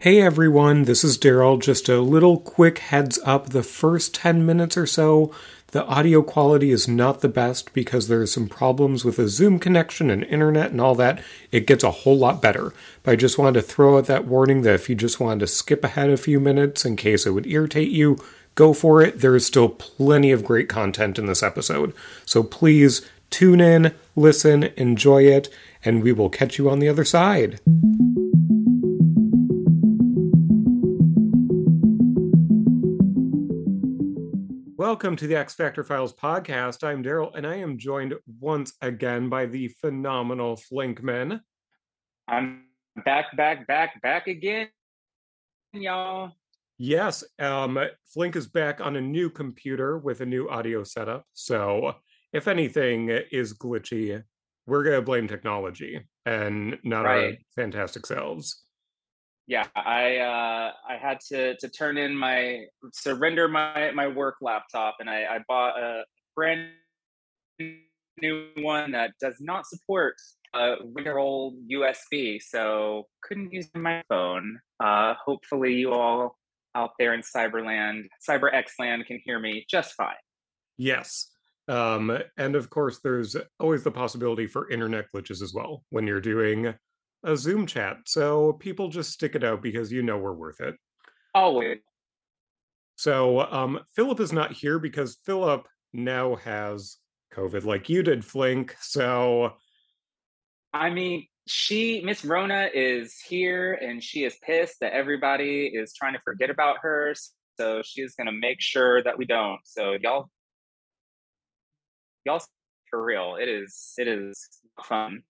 Hey everyone, this is Daryl. Just a little quick heads up the first 10 minutes or so, the audio quality is not the best because there are some problems with a Zoom connection and internet and all that. It gets a whole lot better. But I just wanted to throw out that warning that if you just wanted to skip ahead a few minutes in case it would irritate you, go for it. There is still plenty of great content in this episode. So please tune in, listen, enjoy it, and we will catch you on the other side. Welcome to the X Factor Files podcast. I'm Daryl, and I am joined once again by the phenomenal Flinkman. I'm back, back, back, back again, y'all. Yes, um, Flink is back on a new computer with a new audio setup. So if anything is glitchy, we're gonna blame technology and not right. our fantastic selves yeah i uh i had to to turn in my surrender my my work laptop and i i bought a brand new one that does not support a regular old usb so couldn't use my phone. Uh hopefully you all out there in cyberland cyber x land can hear me just fine. Yes um and of course there's always the possibility for internet glitches as well when you're doing a Zoom chat. So people just stick it out because you know we're worth it. Always. So um, Philip is not here because Philip now has COVID, like you did, Flink. So, I mean, she Miss Rona is here, and she is pissed that everybody is trying to forget about her. So she's gonna make sure that we don't. So y'all, y'all, for real, it is it is fun.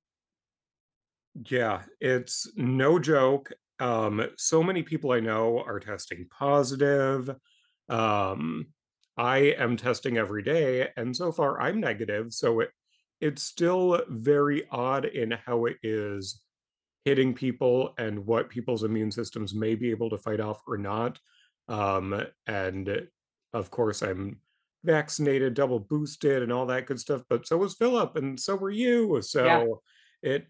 Yeah, it's no joke. Um, so many people I know are testing positive. Um, I am testing every day, and so far I'm negative. So it it's still very odd in how it is hitting people and what people's immune systems may be able to fight off or not. Um, and of course, I'm vaccinated, double boosted, and all that good stuff. But so was Philip, and so were you. So yeah. it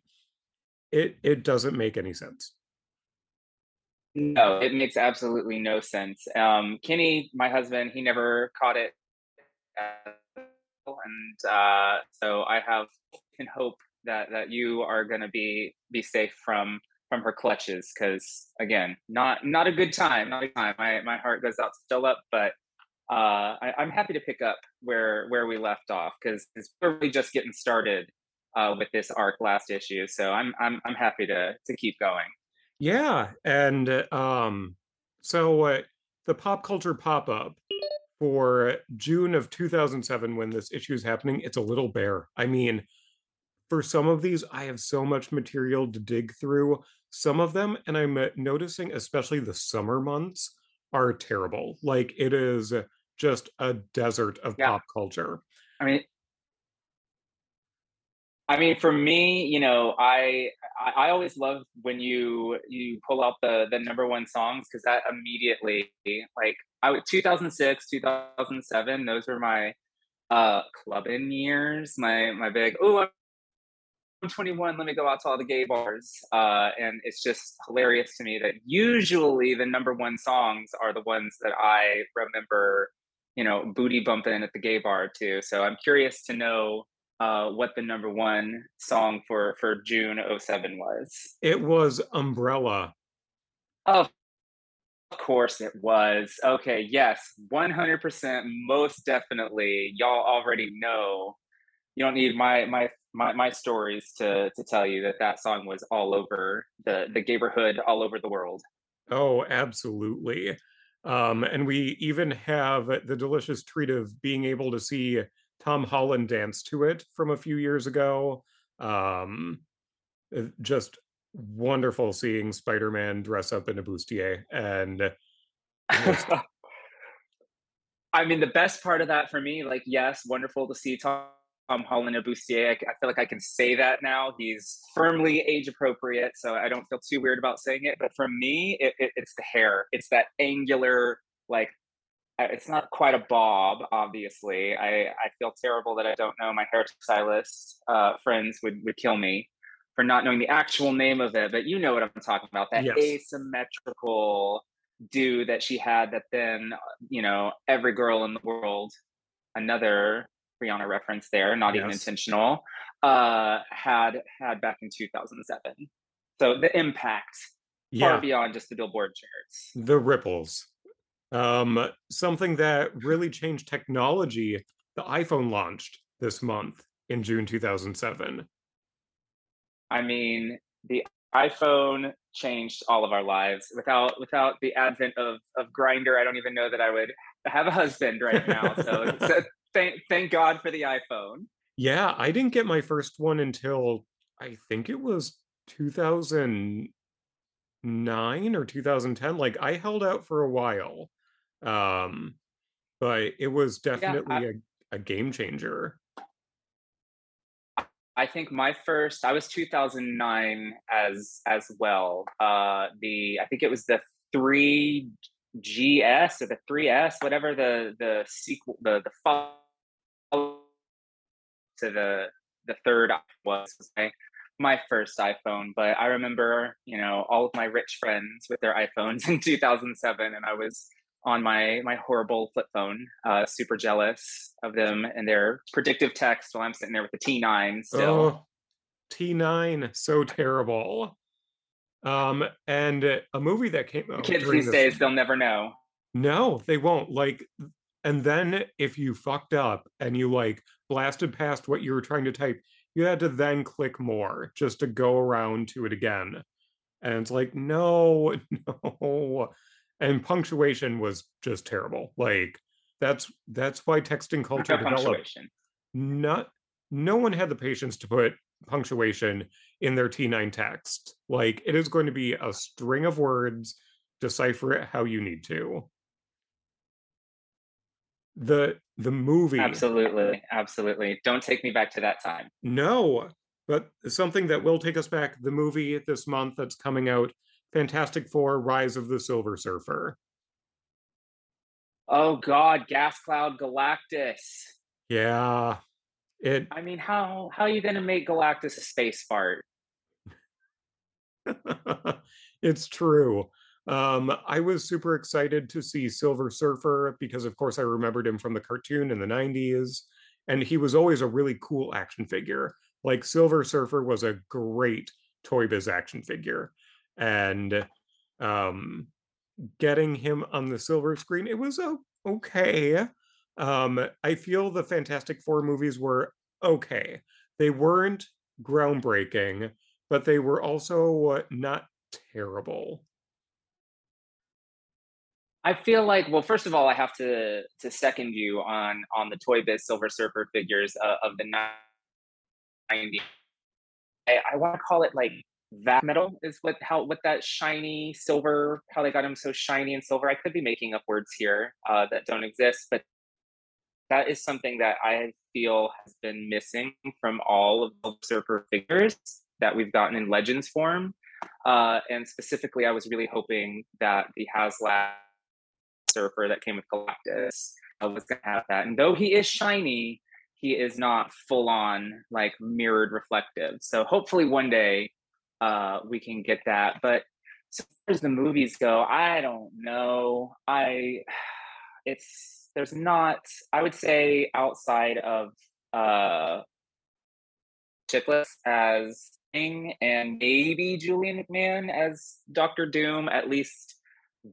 it it doesn't make any sense. No, it makes absolutely no sense. Um, Kenny, my husband, he never caught it, and uh, so I have can hope that that you are going to be be safe from from her clutches because again, not not a good time. Not a time. My my heart goes out still up, but uh, I, am happy to pick up where where we left off because it's really just getting started uh, with this arc last issue. So I'm I'm I'm happy to to keep going. Yeah, and um, so uh, the pop culture pop up for June of 2007 when this issue is happening, it's a little bare. I mean, for some of these, I have so much material to dig through. Some of them, and I'm uh, noticing, especially the summer months, are terrible. Like it is just a desert of yeah. pop culture. I mean, I mean, for me, you know, I I always love when you you pull out the the number one songs because that immediately like I 2006, 2007, those were my uh clubbing years. My my big oh I'm 21. Let me go out to all the gay bars. Uh, and it's just hilarious to me that usually the number one songs are the ones that I remember, you know, booty bumping at the gay bar too. So I'm curious to know uh, what the number one song for for June 07 was. It was Umbrella. Of course it was. Okay, yes, 100%, most definitely. Y'all already know. You don't need my my my, my stories to to tell you that that song was all over the the neighborhood all over the world. Oh, absolutely. Um, and we even have the delicious treat of being able to see Tom Holland danced to it from a few years ago. Um, uh, just wonderful seeing Spider-Man dress up in a bustier and I mean, the best part of that for me, like, yes, wonderful to see Tom, Tom Holland in a bustier. I, I, feel like I can say that now. He's firmly age appropriate, so I don't feel too weird about saying it. But for me, it, it, it's the hair. It's that angular, like it's not quite a bob obviously i i feel terrible that i don't know my hairstylist uh, friends would would kill me for not knowing the actual name of it, but you know what I'm talking about. That Yes. asymmetrical do that she had that then, you know, every girl in the world, another Rihanna reference there, not even intentional, uh, had had back in 2007. So the impact far beyond just the Billboard charts. the ripples. Um, something that really changed technology, the iPhone launched this month in June 2007. I mean, the iPhone changed all of our lives. Without without the advent of of Grindr, I don't even know that I would have a husband right now. So, so thank thank God for the iPhone. Yeah, I didn't get my first one until I think it was 2009 or 2010. Like I held out for a while. Um, but it was definitely a, a game changer. I think my first I was 2009 as as well. Uh, the I think it was the three GS or the 3S, whatever the the sequel the the follow to the the third was was my my first iPhone. But I remember, you know, all of my rich friends with their iPhones in 2007, and I was on my my horrible flip phone, uh, super jealous of them and their predictive text while I'm sitting there with the T9 still. Oh, T9, so terrible. Um, and a movie that came out kids these days, they'll never know. No, they won't. Like, and then if you fucked up and you like blasted past what you were trying to type, you had to then click more just to go around to it again. And it's like, no, no. And punctuation was just terrible. Like, that's that's why texting culture developed. Not no one had the patience to put punctuation in their T9 text. Like, it is going to be a string of words, decipher it how you need to the the movie Absolutely, absolutely. Don't take me back to that time. no but something that will take us back the movie this month that's coming out fantastic four rise of the silver surfer. Oh God, Gas Cloud Galactus. yeah. It I mean, how how are you gonna make Galactus a space fart? it's true. Um i was super excited to see silver surfer because of course i remembered him from the cartoon in the 90s and he was always a really cool action figure. Like silver surfer was a great toy biz action figure and um getting him on the silver screen it was okay um i feel the fantastic four movies were okay they weren't groundbreaking but they were also not terrible I feel like, well, first of all, I have to to second you on on the Toy Biz Silver Surfer figures uh, of the '90s. I, I want to call it like that metal is what how what that shiny silver how they got him so shiny and silver. I could be making up words here uh, that don't exist, but that is something that I feel has been missing from all of the Surfer figures that we've gotten in Legends form. Uh, and specifically, I was really hoping that the HasLab Surfer that came with Galactus uh, was going to have that. And though he is shiny, he is not full on like mirrored reflective. So hopefully one day uh, we can get that. But so far as the movies go, I don't know. I it's there's not. I would say outside of uh, Chiklis as King and maybe Julian McMahon as Doctor Doom, at least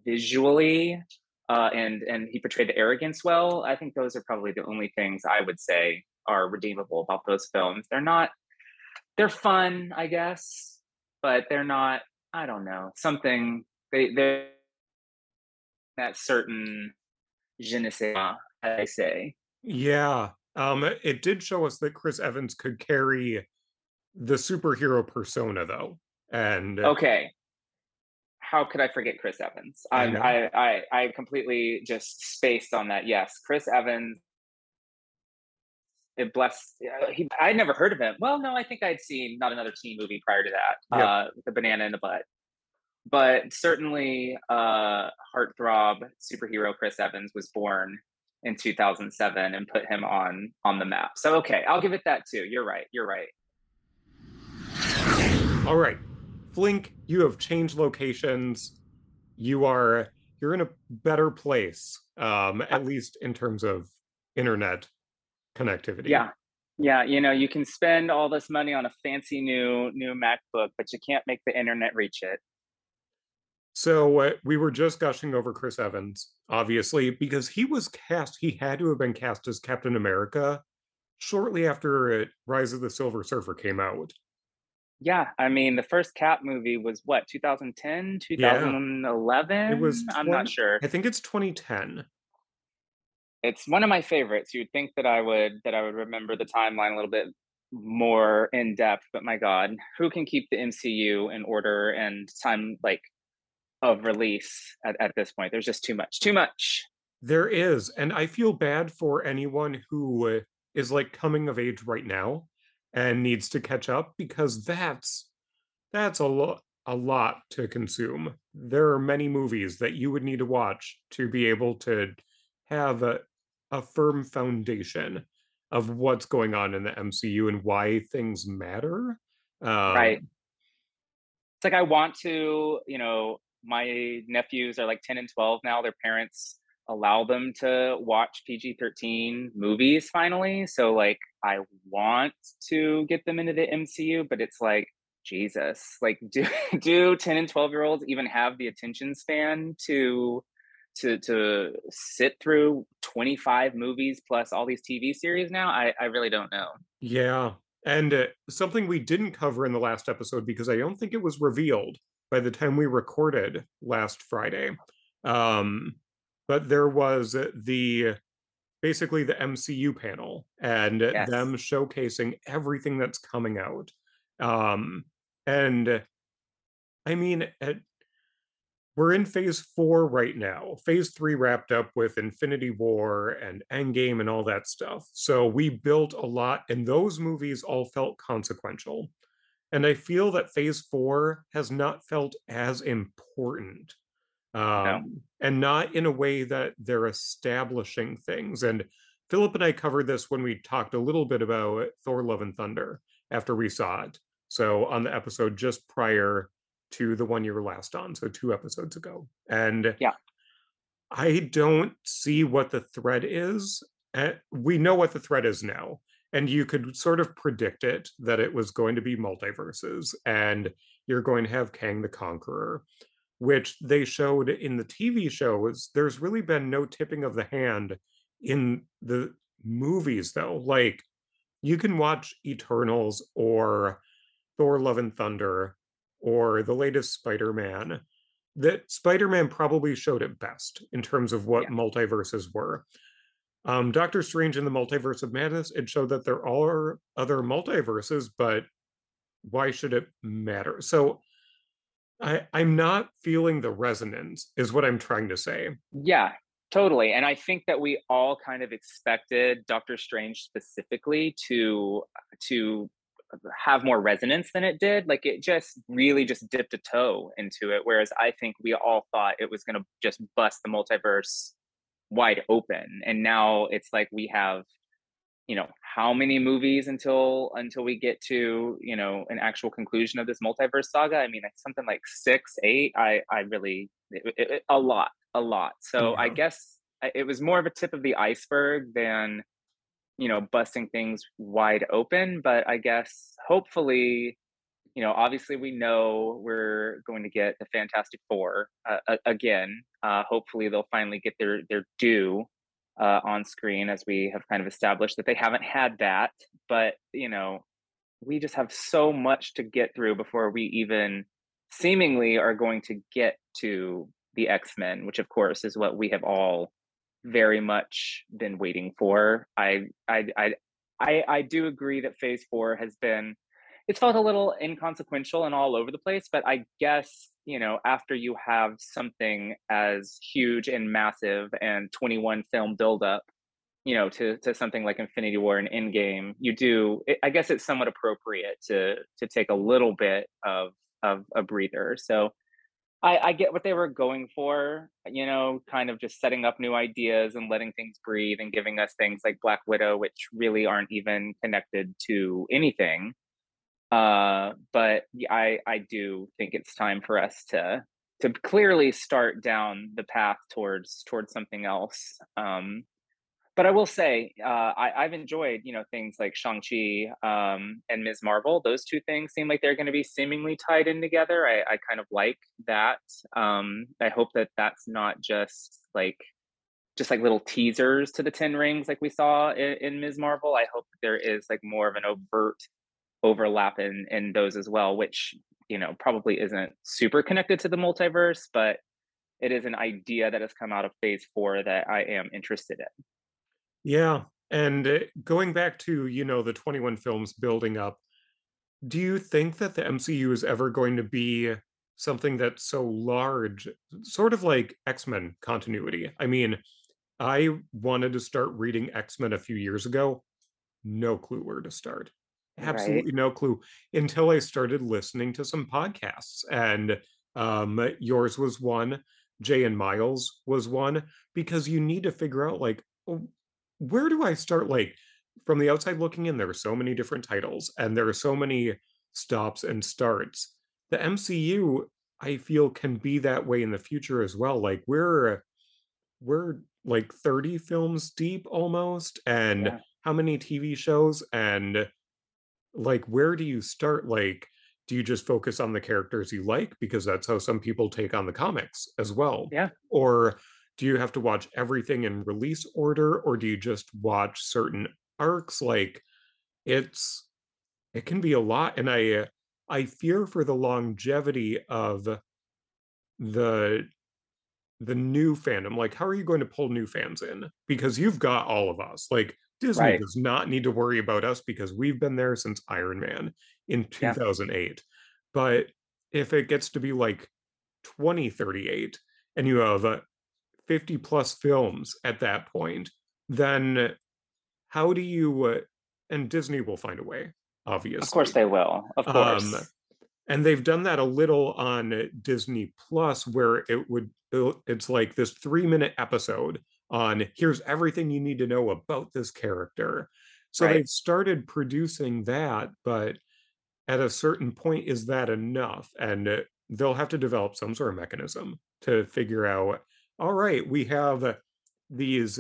visually, uh, and and he portrayed the arrogance well. I think those are probably the only things I would say are redeemable about those films. They're not. They're fun, I guess, but they're not. I don't know something. They they're that certain je ne sais quoi, I say. yeah um it did show us that chris evans could carry the superhero persona though and Okay. How could I forget Chris Evans? I. I, I, I completely just spaced on that. Yes, Chris Evans. It blessed. uh, He, I never heard of him. Well, no, I think I'd seen not another teen movie prior to that. Uh, the banana in the butt. But certainly, uh, heartthrob superhero Chris Evans was born in 2007 and put him on on the map. So okay, I'll give it that too. You're right. You're right. All right. Flink, you have changed locations. You are you're in a better place, um, at least in terms of internet connectivity. Yeah. Yeah, you know, you can spend all this money on a fancy new new MacBook, but you can't make the internet reach it. So uh, we were just gushing over Chris Evans, obviously, because he was cast. He had to have been cast as Captain America shortly after uh, Rise of the Silver Surfer came out. Yeah, I mean, the first Cap movie was what, 2010, Yeah, it 2011? was I'm not sure. I think it's 2010. It's one of my favorites. You'd think that I would that I would remember the timeline a little bit more in depth, but my God, who can keep the MCU in order and time like of release at, at this point? There's just too much. Too much. There is, and I feel bad for anyone who uh, like coming of age right now and needs to catch up because that's that's a lot a lot to consume. There are many movies that you would need to watch to be able to have a, a firm foundation of what's going on in the MCU and why things matter. Right. Um, It's like I want to, you know, my nephews are like 10 and 12 now. Their parents allow them to watch PG-13 movies finally. So like I want to get them into the MCU, but it's like Jesus, like do do 10 and 12 year olds even have the attention span to to to sit through 25 movies plus all these TV series now? I I really don't know. Yeah. And uh, something we didn't cover in the last episode because I don't think it was revealed by the time we recorded last Friday. Um, but there was the basically the MCU panel and Yes. them showcasing everything that's coming out. Um, and I mean, at we're in phase four right now. Phase three wrapped up with Infinity War and Endgame and all that stuff. So we built a lot, and those movies all felt consequential. And I feel that phase four has not felt as important. No. Um, and not in a way that they're establishing things. And Philip and I covered this when we talked a little bit about Thor Love and Thunder after we saw it. So on the episode just prior to the one you were last on, so two episodes ago. And Yeah. I don't see what the thread is. Uh, we know what the thread is now. And you could sort of predict it that it was going to be multiverses and you're going to have Kang the Conqueror, which they showed in the TV shows. There's really been no tipping of the hand in the movies, though. Like, you can watch Eternals or Thor Love and Thunder or the latest Spider Man that Spider-Man probably showed it best in terms of what Yeah. multiverses were. Um, Doctor Strange in the Multiverse of Madness, it showed that there are other multiverses, but why should it matter? So I, I'm not feeling the resonance, is what I'm trying to say. Yeah, totally. And I think that we all kind of expected Doctor Strange specifically to to have more resonance than it did. Like it just really just dipped a toe into it. Whereas I think we all thought it was gonna just bust the multiverse wide open. And now it's like we have, you know, how many movies until until we get to, you know, an actual conclusion of this multiverse saga? I mean, it's something like six, eight. I I really it, it, a lot, a lot. So I guess uh, it was more of a tip of the iceberg than you know busting things wide open. But I guess hopefully you know, obviously we know we're going to get the Fantastic Four uh, again. Uh, hopefully they'll finally get their their due uh, on screen, as we have kind of established that they haven't had that. But you know, we just have so much to get through before we even seemingly are going to get to the X Men, which of course is what we have all very much been waiting for. I I I I, I do agree that Phase Four has been it's felt a little inconsequential and all over the place, but I guess, you know, after you have something as huge and massive and 21 film buildup, you know, to to something like Infinity War and Endgame, you do. It, I guess it's somewhat appropriate to to take a little bit of of a breather. So I, I get what they were going for, you know, kind of just setting up new ideas and letting things breathe and giving us things like Black Widow, which really aren't even connected to anything Uh, but I I do think it's time for us to to clearly start down the path towards towards something else. Um, but I will say, uh, I, I've enjoyed, you know, things like Shang-Chi um, and Ms. Marvel. Those two things seem like they're going to be seemingly tied in together. I, I kind of like that. Um, I hope that that's not just like just like little teasers to the Ten Rings like we saw in, in Ms. Marvel. I hope there is like more of an overt overlap in in those as well, which you know probably isn't super connected to the multiverse, but it is an idea that has come out of Phase Four that I am interested in. Yeah, and uh, going back to, you know, the 21 films building up, do you think that the MCU is ever going to be something that's so large, sort of like X-Men continuity? I mean, I wanted to start reading X-Men a few years ago. No clue where to start. Right. Absolutely no clue until I started listening to some podcasts. And um, yours was one, Jay and Miles was one, because you need to figure out like, where do I start? Like from the outside looking in, there are so many different titles and there are so many stops and starts. The MCU, I feel, can be that way in the future as well. Like we're we're like 30 films deep almost, and Yeah. how many TV shows and like where do you start? Like, do you just focus on the characters you like? Because that's how some people take on the comics as well. Yeah. Or do you have to watch everything in release order, or do you just watch certain arcs? Like, it's it can be a lot, and I uh, I fear for the longevity of the the new fandom. Like, how are you going to pull new fans in? Because you've got all of us. Like, Disney Right. does not need to worry about us because we've been there since Iron Man in Yeah. 2008. But if it gets to be like 2038 and you have uh, 50 plus films at that point, then how do you uh, and Disney will find a way, obviously. Of course they will. Of Um, course. and they've done that a little on Disney Plus, where it would it's like this three minute episode on here's everything you need to know about this character. So Right. they've started producing that, but at a certain point, is that enough? And they'll have to develop some sort of mechanism to figure out, all right, we have these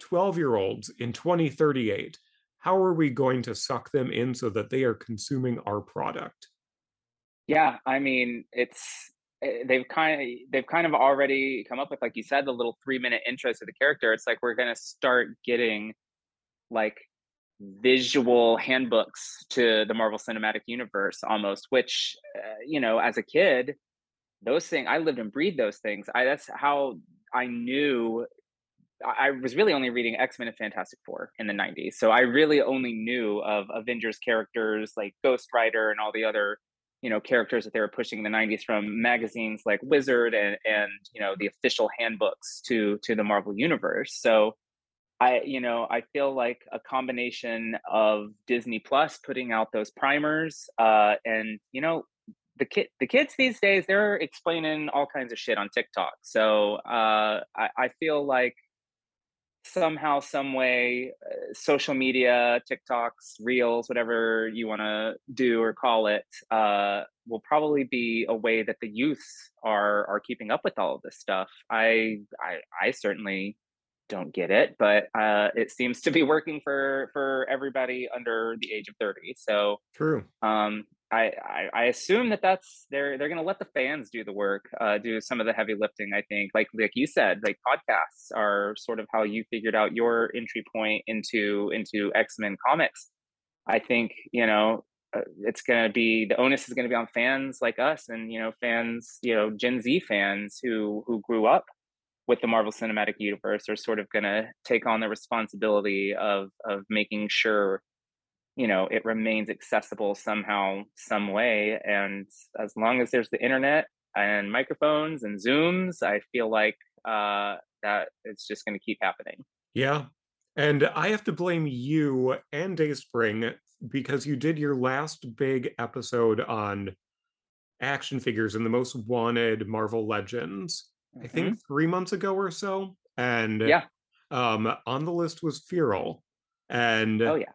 12 year olds in 2038. How are we going to suck them in so that they are consuming our product? Yeah, I mean, it's eh, they've kind of they've kind of already come up with, like you said, the little three-minute intros to the character. It's like we're gonna start getting like visual handbooks to the Marvel Cinematic Universe almost, which uh, you know, as a kid, those things I lived and breathed those things. I that's how I knew I was really only reading X-Men and Fantastic Four in the 90s. So I really only knew of Avengers characters like Ghost Rider and all the other, you know, characters that they were pushing in the 90s from magazines like Wizard and and you know, the official handbooks to to the Marvel universe. So I you know, I feel like a combination of Disney Plus putting out those primers uh and you know, the kid the kids these days they're explaining all kinds of shit on TikTok. So uh I, I feel like somehow, some way, uh, social media, TikToks, Reels, whatever you want to do or call it, uh, will probably be a way that the youths are are keeping up with all of this stuff. I I, I certainly don't get it, but uh, it seems to be working for for everybody under the age of thirty. So True. um, I, I assume that that's they're they're gonna let the fans do the work, uh, do some of the heavy lifting. I think, like like you said, like podcasts are sort of how you figured out your entry point into into X Men comics. I think you know uh, it's gonna be the onus is gonna be on fans like us, and you know fans, you know Gen Z fans who who grew up with the Marvel Cinematic Universe are sort of gonna take on the responsibility of of making sure you know it remains accessible somehow some way and as long as there's the internet and microphones and zooms i feel like uh that it's just going to keep happening. Yeah. And I have to blame you and Dayspring because you did your last big episode on action figures and the most wanted Marvel Legends, I think hmm 3 months ago or so, and, yeah. um, on the list was Feral, and oh yeah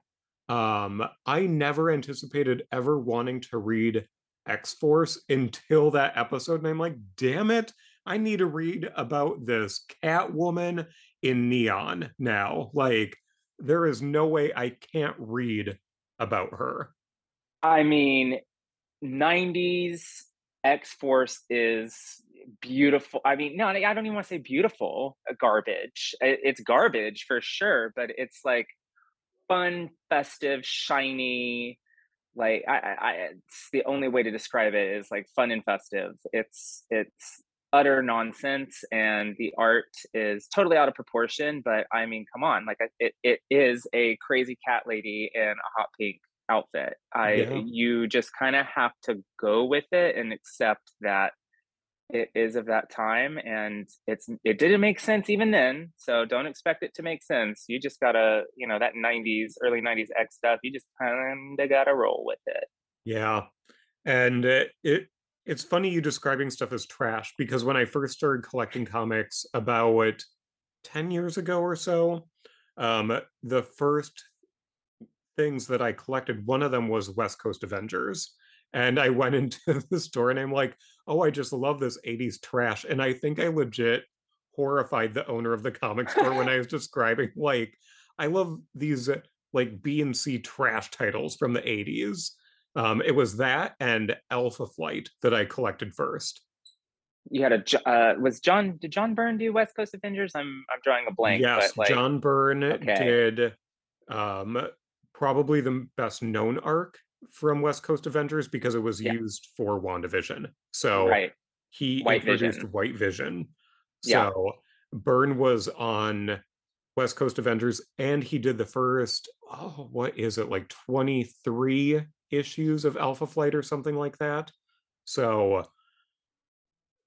Um, I never anticipated ever wanting to read X Force until that episode, and I'm like, damn it, I need to read about this Catwoman in neon now. Like, there is no way I can't read about her. I mean, 90s X Force is beautiful. I mean, no, I don't even want to say beautiful, uh, garbage. It's garbage for sure, but it's like fun, festive, shiny. Like I, I, it's the only way to describe it is like fun and festive. It's it's utter nonsense, and the art is totally out of proportion. But I mean, come on, like it, it is a crazy cat lady in a hot pink outfit. I yeah. you just kind of have to go with it and accept that it is of that time and it's it didn't make sense even then so don't expect it to make sense you just gotta you know that 90s early 90s x stuff you just kind of gotta roll with it yeah and it, it it's funny you describing stuff as trash because when i first started collecting comics about 10 years ago or so um the first things that I collected, one of them was West Coast Avengers. And I went into the store and I'm like, oh, I just love this 80s trash. And I think I legit horrified the owner of the comic store when I was describing, like, I love these like B and C trash titles from the 80s. Um, it was that and Alpha Flight that I collected first. You had a uh, was John did John Byrne do West Coast Avengers? I'm I'm drawing a blank. Yes, like, John Byrne okay. did um probably the best known arc from West Coast Avengers because it was yeah. used for WandaVision. So right. he White introduced Vision. White Vision. So yeah. Byrne was on West Coast Avengers and he did the first, oh, what is it, like 23 issues of Alpha Flight or something like that. So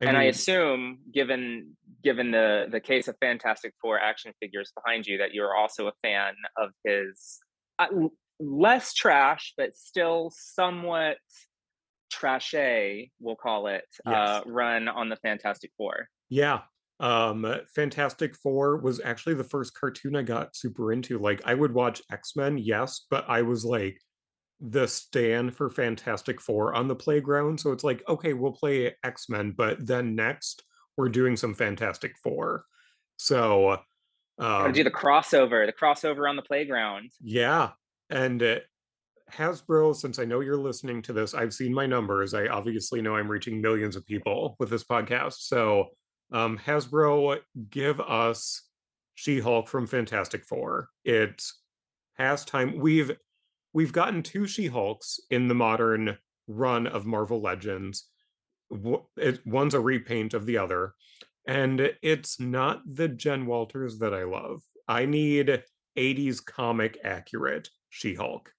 I and mean, I assume, given given the the case of Fantastic Four action figures behind you, that you're also a fan of his uh, less trash, but still somewhat trashy, we'll call it, uh, yes. uh, run on the Fantastic Four. Yeah. Um, Fantastic Four was actually the first cartoon I got super into. Like, I would watch X Men, yes, but I was like the stand for Fantastic Four on the playground. So it's like, okay, we'll play X Men, but then next we're doing some Fantastic Four. So um, do the crossover, the crossover on the playground. Yeah, and uh, Hasbro. Since I know you're listening to this, I've seen my numbers. I obviously know I'm reaching millions of people with this podcast. So, um, Hasbro, give us She-Hulk from Fantastic Four. It's past time. We've we've gotten two She-Hulks in the modern run of Marvel Legends. One's a repaint of the other and it's not the Jen Walters that I love. I need 80s comic accurate She Hulk.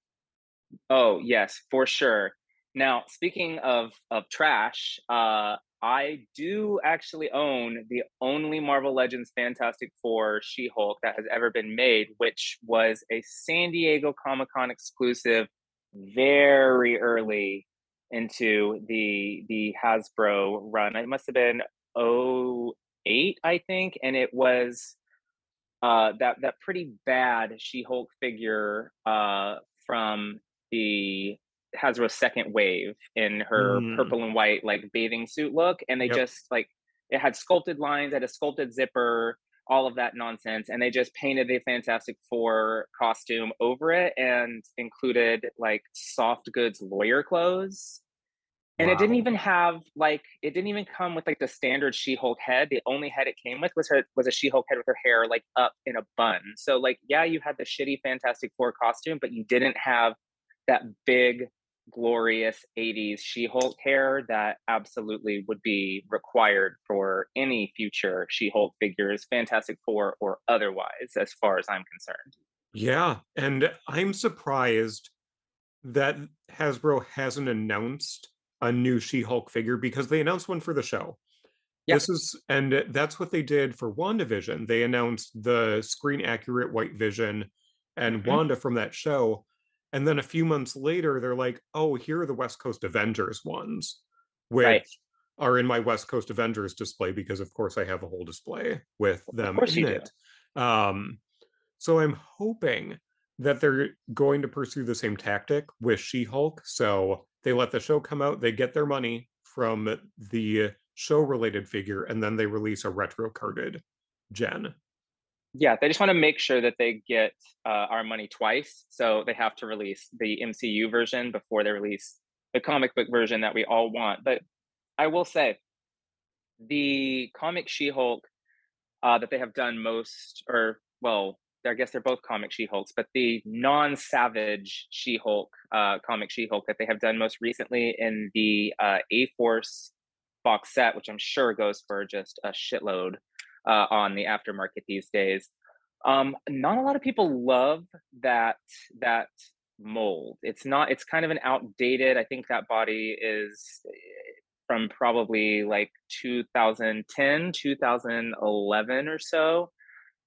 Oh, yes, for sure. Now, speaking of of trash, uh, I do actually own the only Marvel Legends Fantastic Four She Hulk that has ever been made, which was a San Diego Comic Con exclusive very early into the the Hasbro run. It must have been 08, I think, and it was uh, that that pretty bad She-Hulk figure uh, from the Hasbro second wave in her mm. purple and white like bathing suit look, and they yep. just like it had sculpted lines, had a sculpted zipper, all of that nonsense, and they just painted the Fantastic Four costume over it and included like soft goods lawyer clothes and wow. it didn't even have like it didn't even come with like the standard She-Hulk head. The only head it came with was her was a She-Hulk head with her hair like up in a bun. So like yeah, you had the shitty Fantastic Four costume, but you didn't have that big glorious 80s She-Hulk hair that absolutely would be required for any future She-Hulk figures, Fantastic Four or otherwise, as far as I'm concerned. Yeah, and I'm surprised that Hasbro hasn't announced a new She-Hulk figure because they announced one for the show. Yep. This is and that's what they did for WandaVision. They announced the screen accurate White Vision and mm-hmm. Wanda from that show. And then a few months later, they're like, oh, here are the West Coast Avengers ones, which right. are in my West Coast Avengers display because of course I have a whole display with them in it. Um, so I'm hoping that they're going to pursue the same tactic with She-Hulk. So they let the show come out, they get their money from the show-related figure, and then they release a retro carded gen. Yeah, they just want to make sure that they get uh, our money twice. So they have to release the MCU version before they release the comic book version that we all want. But I will say, the comic She-Hulk uh, that they have done most, or well, I guess they're both comic She-Hulks, but the non-Savage She-Hulk, uh, comic She-Hulk that they have done most recently in the uh, A-Force box set, which I'm sure goes for just a shitload uh, on the aftermarket these days. Um, not a lot of people love that that mold. It's not. It's kind of an outdated. I think that body is eh, from probably like 2010, 2011 or so.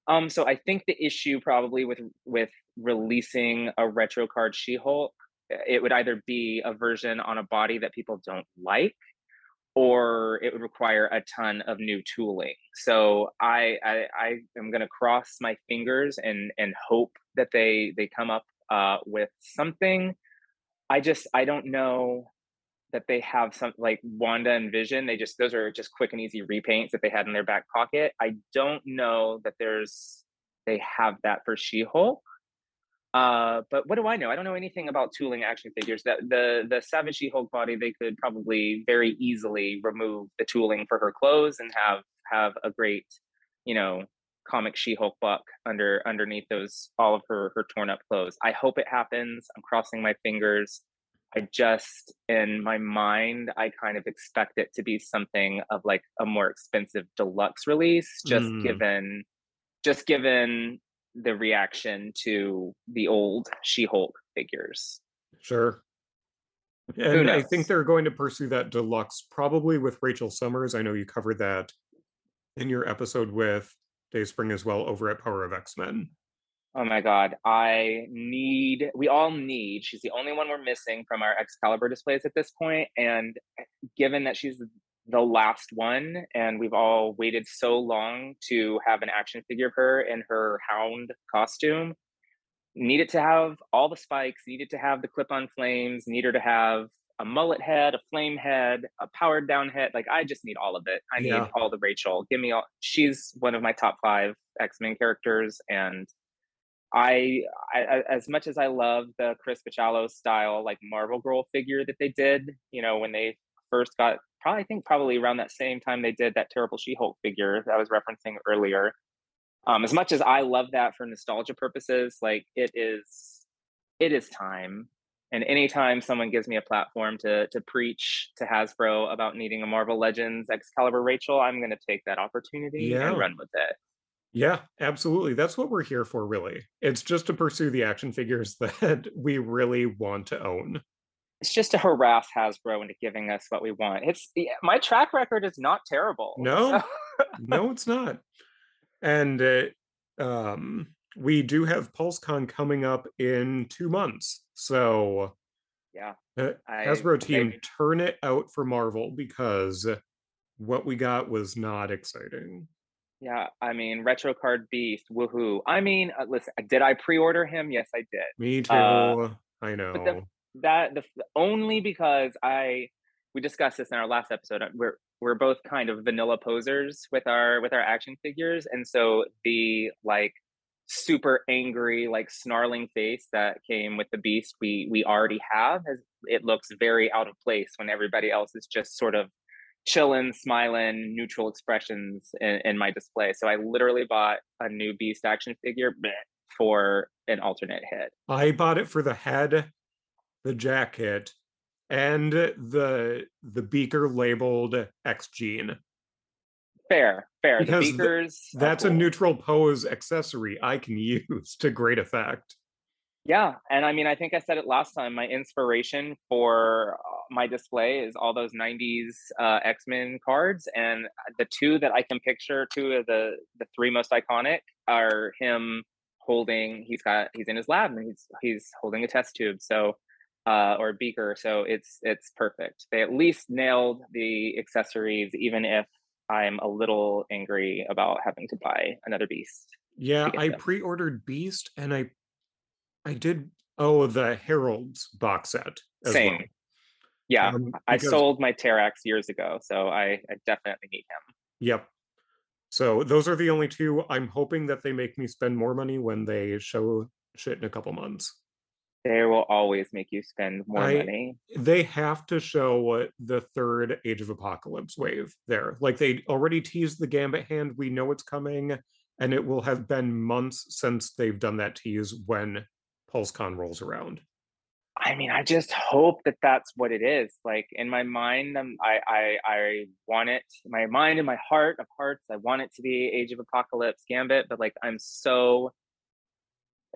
Um, so I think the issue probably with with releasing a retro card She-Hulk, it would either be a version on a body that people don't like, or it would require a ton of new tooling. So I I, I am gonna cross my fingers and and hope that they they come up uh, with something. I just I don't know that they have some like Wanda and Vision. They just those are just quick and easy repaints that they had in their back pocket. I don't know that there's they have that for She-Hulk. Uh, but what do I know? I don't know anything about tooling action figures. That the the Savage She-Hulk body, they could probably very easily remove the tooling for her clothes and have have a great, you know, comic She-Hulk buck under underneath those all of her her torn up clothes. I hope it happens. I'm crossing my fingers. I just, in my mind, I kind of expect it to be something of like a more expensive deluxe release, just Mm, given, just given the reaction to the old She-Hulk figures. sure. And I think they're going to pursue that deluxe probably with Rachel Summers. I know you covered that in your episode with Dave Spring as well over at Power of X-Men. Oh my God, I need, we all need, she's the only one we're missing from our Excalibur displays at this point. And eh, given that she's the last one and we've all waited so long to have an action figure of her in her hound costume, needed to have all the spikes, needed to have the clip on flames, needed to have a mullet head, a flame head, a powered down head. Like I just need all of it. I need Yeah. all the Rachel. Give me all she's one of my top five X-Men characters and I, I as much as I love the Chris Bachalo style like Marvel Girl figure that they did, you know, when they first got probably I think probably around that same time they did that terrible She-Hulk figure that I was referencing earlier. Um, as much as I love that for nostalgia purposes, like it is it is time. And anytime someone gives me a platform to to preach to Hasbro about needing a Marvel Legends Excalibur Rachel, I'm gonna take that opportunity and run with it. Yeah, absolutely. That's what we're here for, really. It's just to pursue the action figures that we really want to own. It's just to harass Hasbro into giving us what we want. It's my track record is not terrible. No. So No, it's not. And uh, um, we do have PulseCon coming up in two months. So, yeah, uh, I Hasbro team, turn it out for Marvel because what we got was not exciting. Yeah. I mean, retro card beast, woohoo! I mean, uh, listen, did I pre-order him? Yes, I did. Me too. Uh, I know. But the, that the only because I we discussed this in our last episode. uh, We're we're both kind of vanilla posers with our with our action figures, and so the like super angry like snarling face that came with the beast we we already have has it looks very out of place when everybody else is just sort of chilling smiling neutral expressions in, in my display so i literally bought a new beast action figure for an alternate head. I bought it for the head, the jacket, and the the beaker labeled X Gene. Fair, fair. Because th- beakers. are That's a neutral pose accessory I can use to great effect. Yeah, and I mean, I think I said it last time. My inspiration for uh, my display is all those '90s uh, X-Men cards, and the two that I can picture, two of the the three most iconic, are him holding. He's got he's in his lab and he's he's holding a test tube. So. Uh, or beaker, so it's it's perfect. They at least nailed the accessories, even if I'm a little angry about having to buy another beast. Yeah, I pre-ordered Beast and I I did oh, the Herald's box set as well. Same. Yeah, Um, I sold my Terrax years ago, so I, I definitely need him. Yep. So those are the only two. I'm hoping that they make me spend more money when they show shit in a couple months. They will always make you spend more I- money. They have to show what the third Age of Apocalypse wave there. Like they already teased the Gambit hand. We know it's coming, and it will have been months since they've done that tease when PulseCon rolls around. I mean, I just hope that that's what it is. Like in my mind, um, I, I, I want it. My mind and my heart of hearts, I want it to be Age of Apocalypse Gambit. But like, I'm so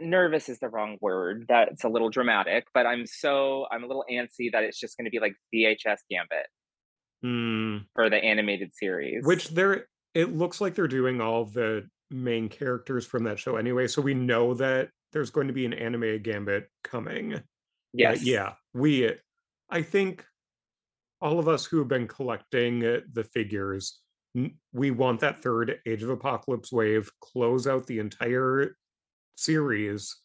nervous is the wrong word. That's a little dramatic. But I'm so I'm a little antsy that it's just going to be like VHS Gambit Hmm. for the animated series. Which they're it looks like they're doing all the main characters from that show anyway, so we know that there's going to be an anime Gambit coming. Uh, yes, yeah, we I think all of us who have been collecting uh, the figures we want that third Age of Apocalypse wave close out the entire series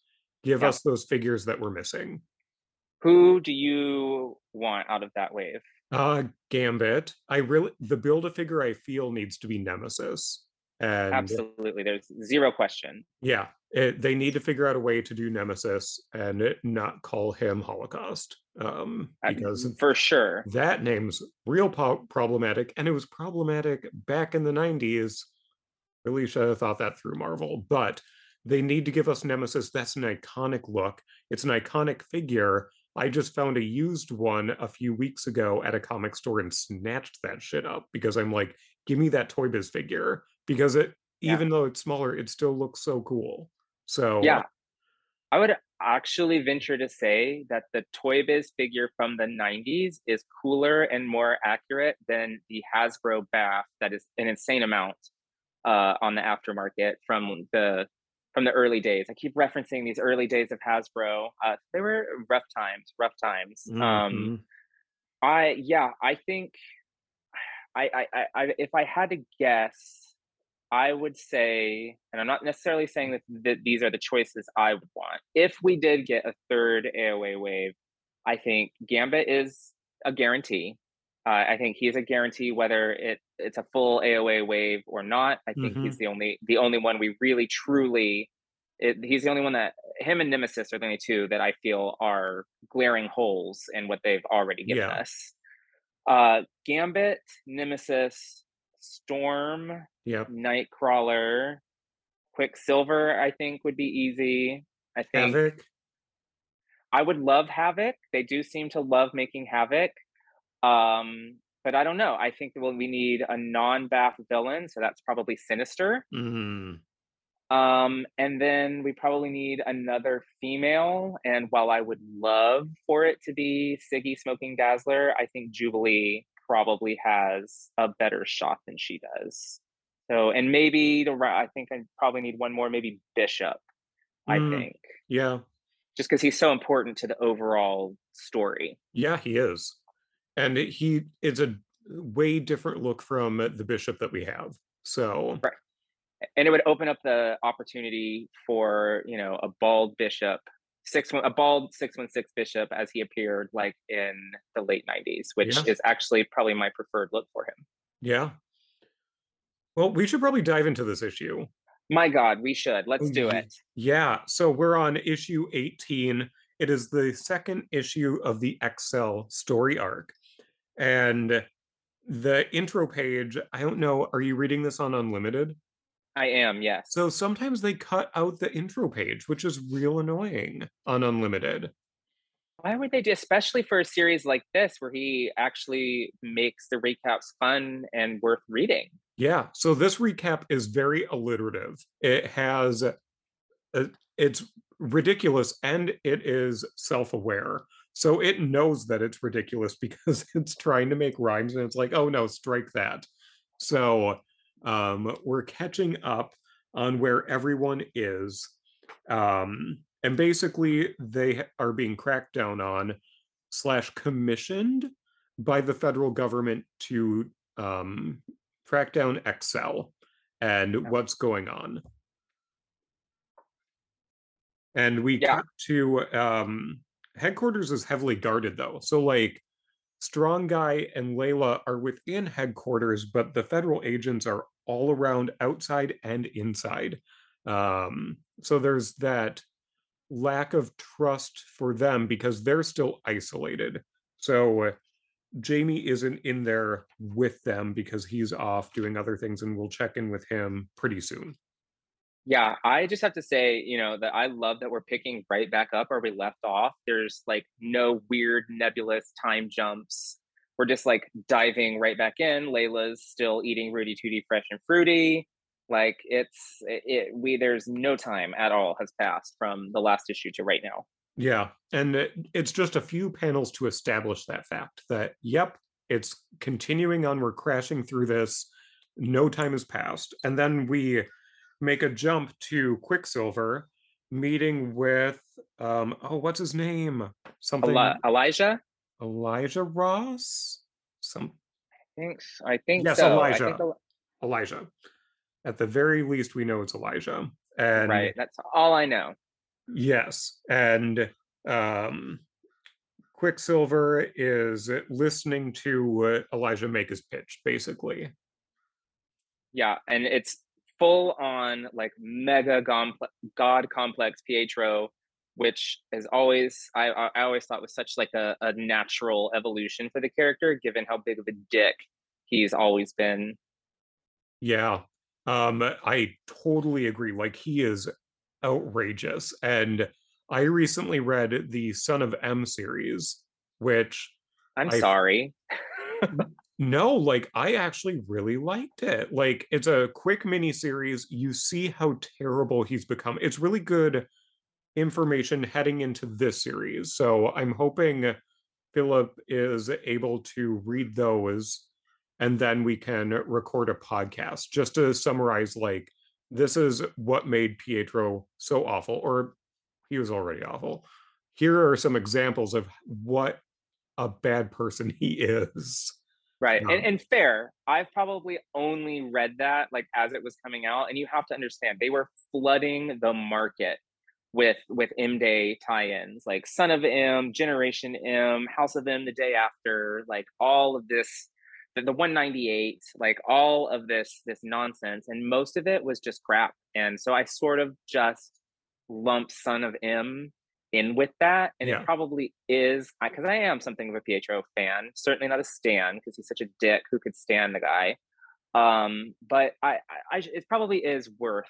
give Yeah. us those figures that we're missing. Who do you want out of that wave? Uh Gambit, I really the build a figure I feel needs to be Nemesis. And Absolutely, there's zero question. Yeah, it, they need to figure out a way to do Nemesis and not call him Holocaust, um, Uh, because for sure. that name's real po- problematic, and it was problematic back in the '90s. Really should have thought that through, Marvel. But they need to give us Nemesis. That's an iconic look. It's an iconic figure. I just found a used one a few weeks ago at a comic store and snatched that shit up because I'm like, give me that Toy Biz figure because it, Yeah. even though it's smaller, it still looks so cool. So Yeah. I would actually venture to say that the Toy Biz figure from the 90s is cooler and more accurate than the Hasbro BAF that is an insane amount uh, on the aftermarket from the from the early days. I keep referencing these early days of Hasbro. Uh, they were rough times, rough times. Um, mhm. I yeah, I think I I I if I had to guess, I would say, and I'm not necessarily saying that, that these are the choices I would want. If we did get a third AOA wave, I think Gambit is a guarantee. Uh, I think he's a guarantee whether it it's a full AOA wave or not. I think he's the only the only one we really truly. It, he's the only one that him and Nemesis are the only two that I feel are glaring holes in what they've already given Yeah. us. Uh, Gambit, Nemesis, Storm, Yep. Nightcrawler, Quicksilver, I think would be easy. I think Havoc. I would love Havoc. They do seem to love making Havoc. Um, but I don't know. I think well, we need a non-BAF villain, so that's probably Sinister. Mm, Um, and then we probably need another female. And while I would love for it to be Siggy Smoking Dazzler, I think Jubilee probably has a better shot than she does. So, and maybe the I think I probably need one more, maybe Bishop. I Mm. think yeah. just because he's so important to the overall story. Yeah, he is. And he is a way different look from the bishop that we have. So, Right. and it would open up the opportunity for you know a bald bishop six one a bald 616 bishop as he appeared like in the late 90s which Yeah. is actually probably my preferred look for him yeah. Well, we should probably dive into this issue. my god we should let's do it Yeah, so we're on issue 18. It is the second issue of the X-Cell story arc. And the intro page, I don't know, are you reading this on Unlimited? i am yes So sometimes they cut out the intro page, which is real annoying on Unlimited. why would they do especially for a series like this where he actually makes the recaps fun and worth reading Yeah, so this recap is very alliterative. It has a, it's ridiculous and it is self-aware. So it knows that it's ridiculous because it's trying to make rhymes and it's like, "Oh no, strike that." So um we're catching up on where everyone is. Um and basically they are being cracked down on slash commissioned by the federal government to um track down X-Cell and what's going on. And we Yeah. cut to um headquarters is heavily guarded though. So like Strong Guy and Layla are within headquarters, but the federal agents are all around outside and inside. Um, so there's that lack of trust for them because they're still isolated. So Jamie isn't in there with them because he's off doing other things, and we'll check in with him pretty soon. Yeah, I just have to say, you know, that I love that we're picking right back up where we left off. There's like no weird nebulous time jumps. We're just like diving right back in. Layla's still eating Rooty Tooty fresh and fruity. Like it's it, it we there's no time at all has passed from the last issue to right now. Yeah, and it, it's just a few panels to establish that fact that yep, it's continuing on. We're crashing through this. No time has passed, and then we make a jump to Quicksilver meeting with um oh what's his name something Eli- Elijah, Elijah Ross some I think I think Yes, so. I Elijah. think Eli- Elijah at the very least we know it's Elijah and right. That's all I know. Yes and um Quicksilver is listening to uh, Elijah make his pitch basically Yeah, and it's full on like mega god complex Pietro, which is always I I I always thought was such like a, a natural evolution for the character, given how big of a dick he's always been. Yeah. Um, I totally agree. Like he is outrageous. And I recently read the Son of M series, which I'm I- sorry. no, like I actually really liked it. Like it's a quick mini series. You see how terrible he's become. It's really good information heading into this series. So I'm hoping Philip is able to read those and then we can record a podcast just to summarize like this is what made Pietro so awful or he was already awful. Here are some examples of what a bad person he is. Right. Yeah. And, um and fair. I've probably only read that like as it was coming out. And you have to understand they were flooding the market with with M Day tie-ins, like Son of M, Generation M, House of M the day after, like all of this, the, the 198, like all of this this nonsense. And most of it was just crap. And so I sort of just lumped Son of M in with that and Yeah. it probably is because I, am something of a pietro fan certainly not a stan because he's such a dick who could stand the guy um but i i, I it probably is worth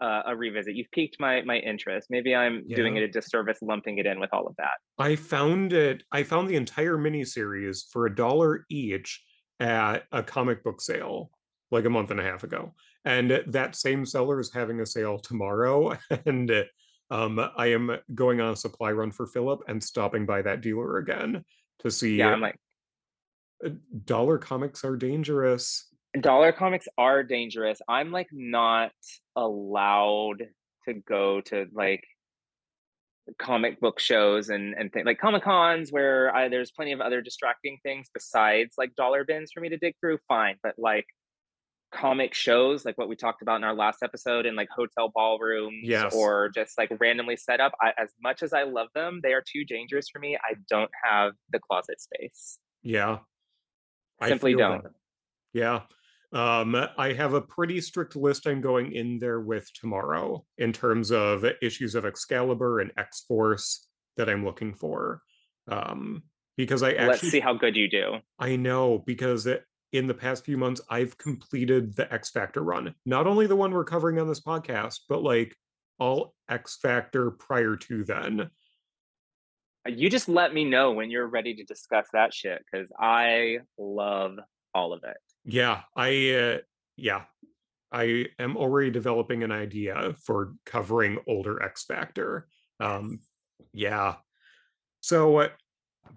uh, a revisit you've piqued my my interest maybe i'm doing it a disservice lumping it in with all of that I found it, I found the entire miniseries for a dollar each at a comic book sale like a month and a half ago. And that same seller is having a sale tomorrow. And um, I am going on a supply run for Philip and stopping by that dealer again to see yeah i'm like uh, dollar comics are dangerous. dollar comics are dangerous i'm like not allowed to go to like comic book shows and and things like comic cons where I, there's plenty of other distracting things besides like dollar bins for me to dig through fine but like comic shows like what we talked about in our last episode in like hotel ballrooms Yes. or just like randomly set up I, as much as i love them they are too dangerous for me i don't have the closet space Yeah. I simply don't that. Yeah. Um, I have a pretty strict list I'm going in there with tomorrow in terms of issues of Excalibur and X Force that I'm looking for. Um, because I actually let's see how good you do I know because it, in the past few months I've completed the X Factor run. Not only the one we're covering on this podcast, but like all X Factor prior to then. you just let me know when you're ready to discuss that shit because I love all of it. Yeah, I uh, yeah, I am already developing an idea for covering older X Factor. Um, yeah. So uh,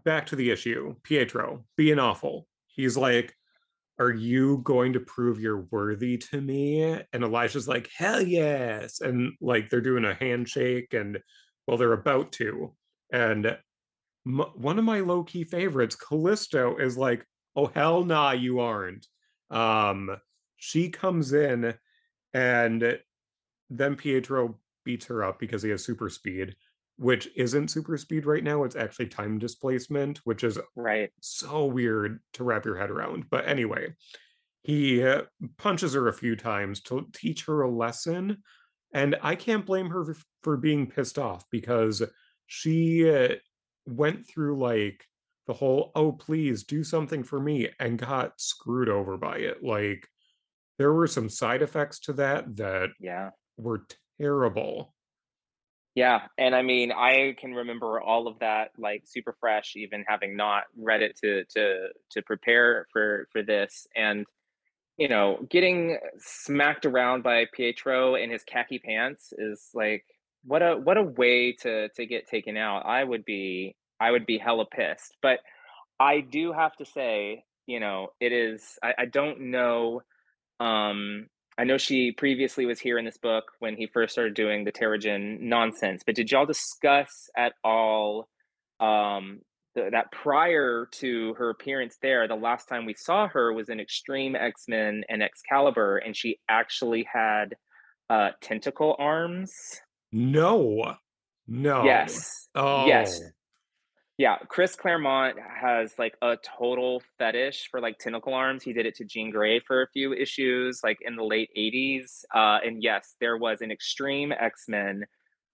back to the issue. Pietro being awful. He's like, "Are you going to prove you're worthy to me?" And Elijah's like, "Hell yes!" And like they're doing a handshake, and well, they're about to. And m- one of my low key favorites, Callisto, is like, "Oh hell nah, you aren't." Um, she comes in, and then Pietro beats her up because he has super speed, which isn't super speed right now, it's actually time displacement, which is Right. so weird to wrap your head around. But anyway, he, uh, punches her a few times to teach her a lesson, and I can't blame her for being pissed off because she, uh, went through, like, the whole, "Oh, please do something for me," and got screwed over by it. Like, there were some side effects to that that Yeah. were terrible. Yeah, and I mean, I can remember all of that, like, super fresh, even having not read it to to to prepare for for this, and, you know, getting smacked around by Pietro in his khaki pants is, like, what a what a way to to get taken out. I would be I would be hella pissed, but I do have to say, you know, it is I I don't know, um I know she previously was here in this book when he first started doing the Terrigen nonsense, but did y'all discuss at all, um, th that prior to her appearance there, the last time we saw her was in Extreme X-Men and Excalibur, and she actually had, uh, tentacle arms? No. No. Yes. Oh. Yes. Yeah, Chris Claremont has, like, a total fetish for, like, tentacle arms. He did it to Jean Grey for a few issues, like, in the late '80s, uh, and yes, there was an Extreme X-Men.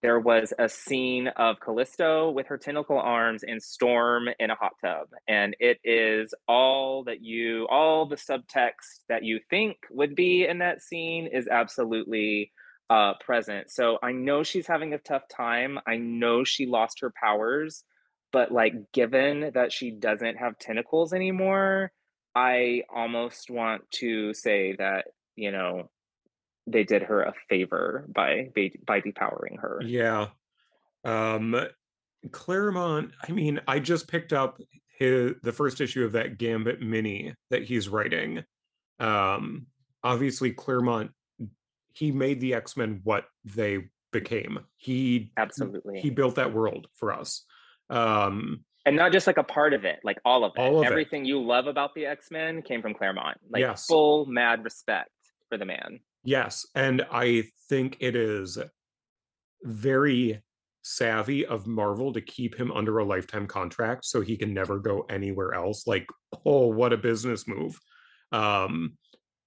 There was a scene of Callisto with her tentacle arms and Storm in a hot tub, and it is all that you all the subtext that you think would be in that scene is absolutely, uh, present. So, I know she's having a tough time, I know she lost her powers, but, like, given that she doesn't have tentacles anymore, I almost want to say that, you know, they did her a favor by by depowering her. Yeah. Um, Claremont I mean, I just picked up hi the 1st issue of that Gambit mini that he's writing. Um, obviously, Claremont, he made the X-Men what they became. He absolutely he built that world for us. Um And not just, like, a part of it, like, all of it. All of it. Everything you love about the X-Men came from Claremont, like, Yes. full mad respect for the man. Yes, and I think it is very savvy of Marvel to keep him under a lifetime contract so he can never go anywhere else, like, oh, what a business move. Um,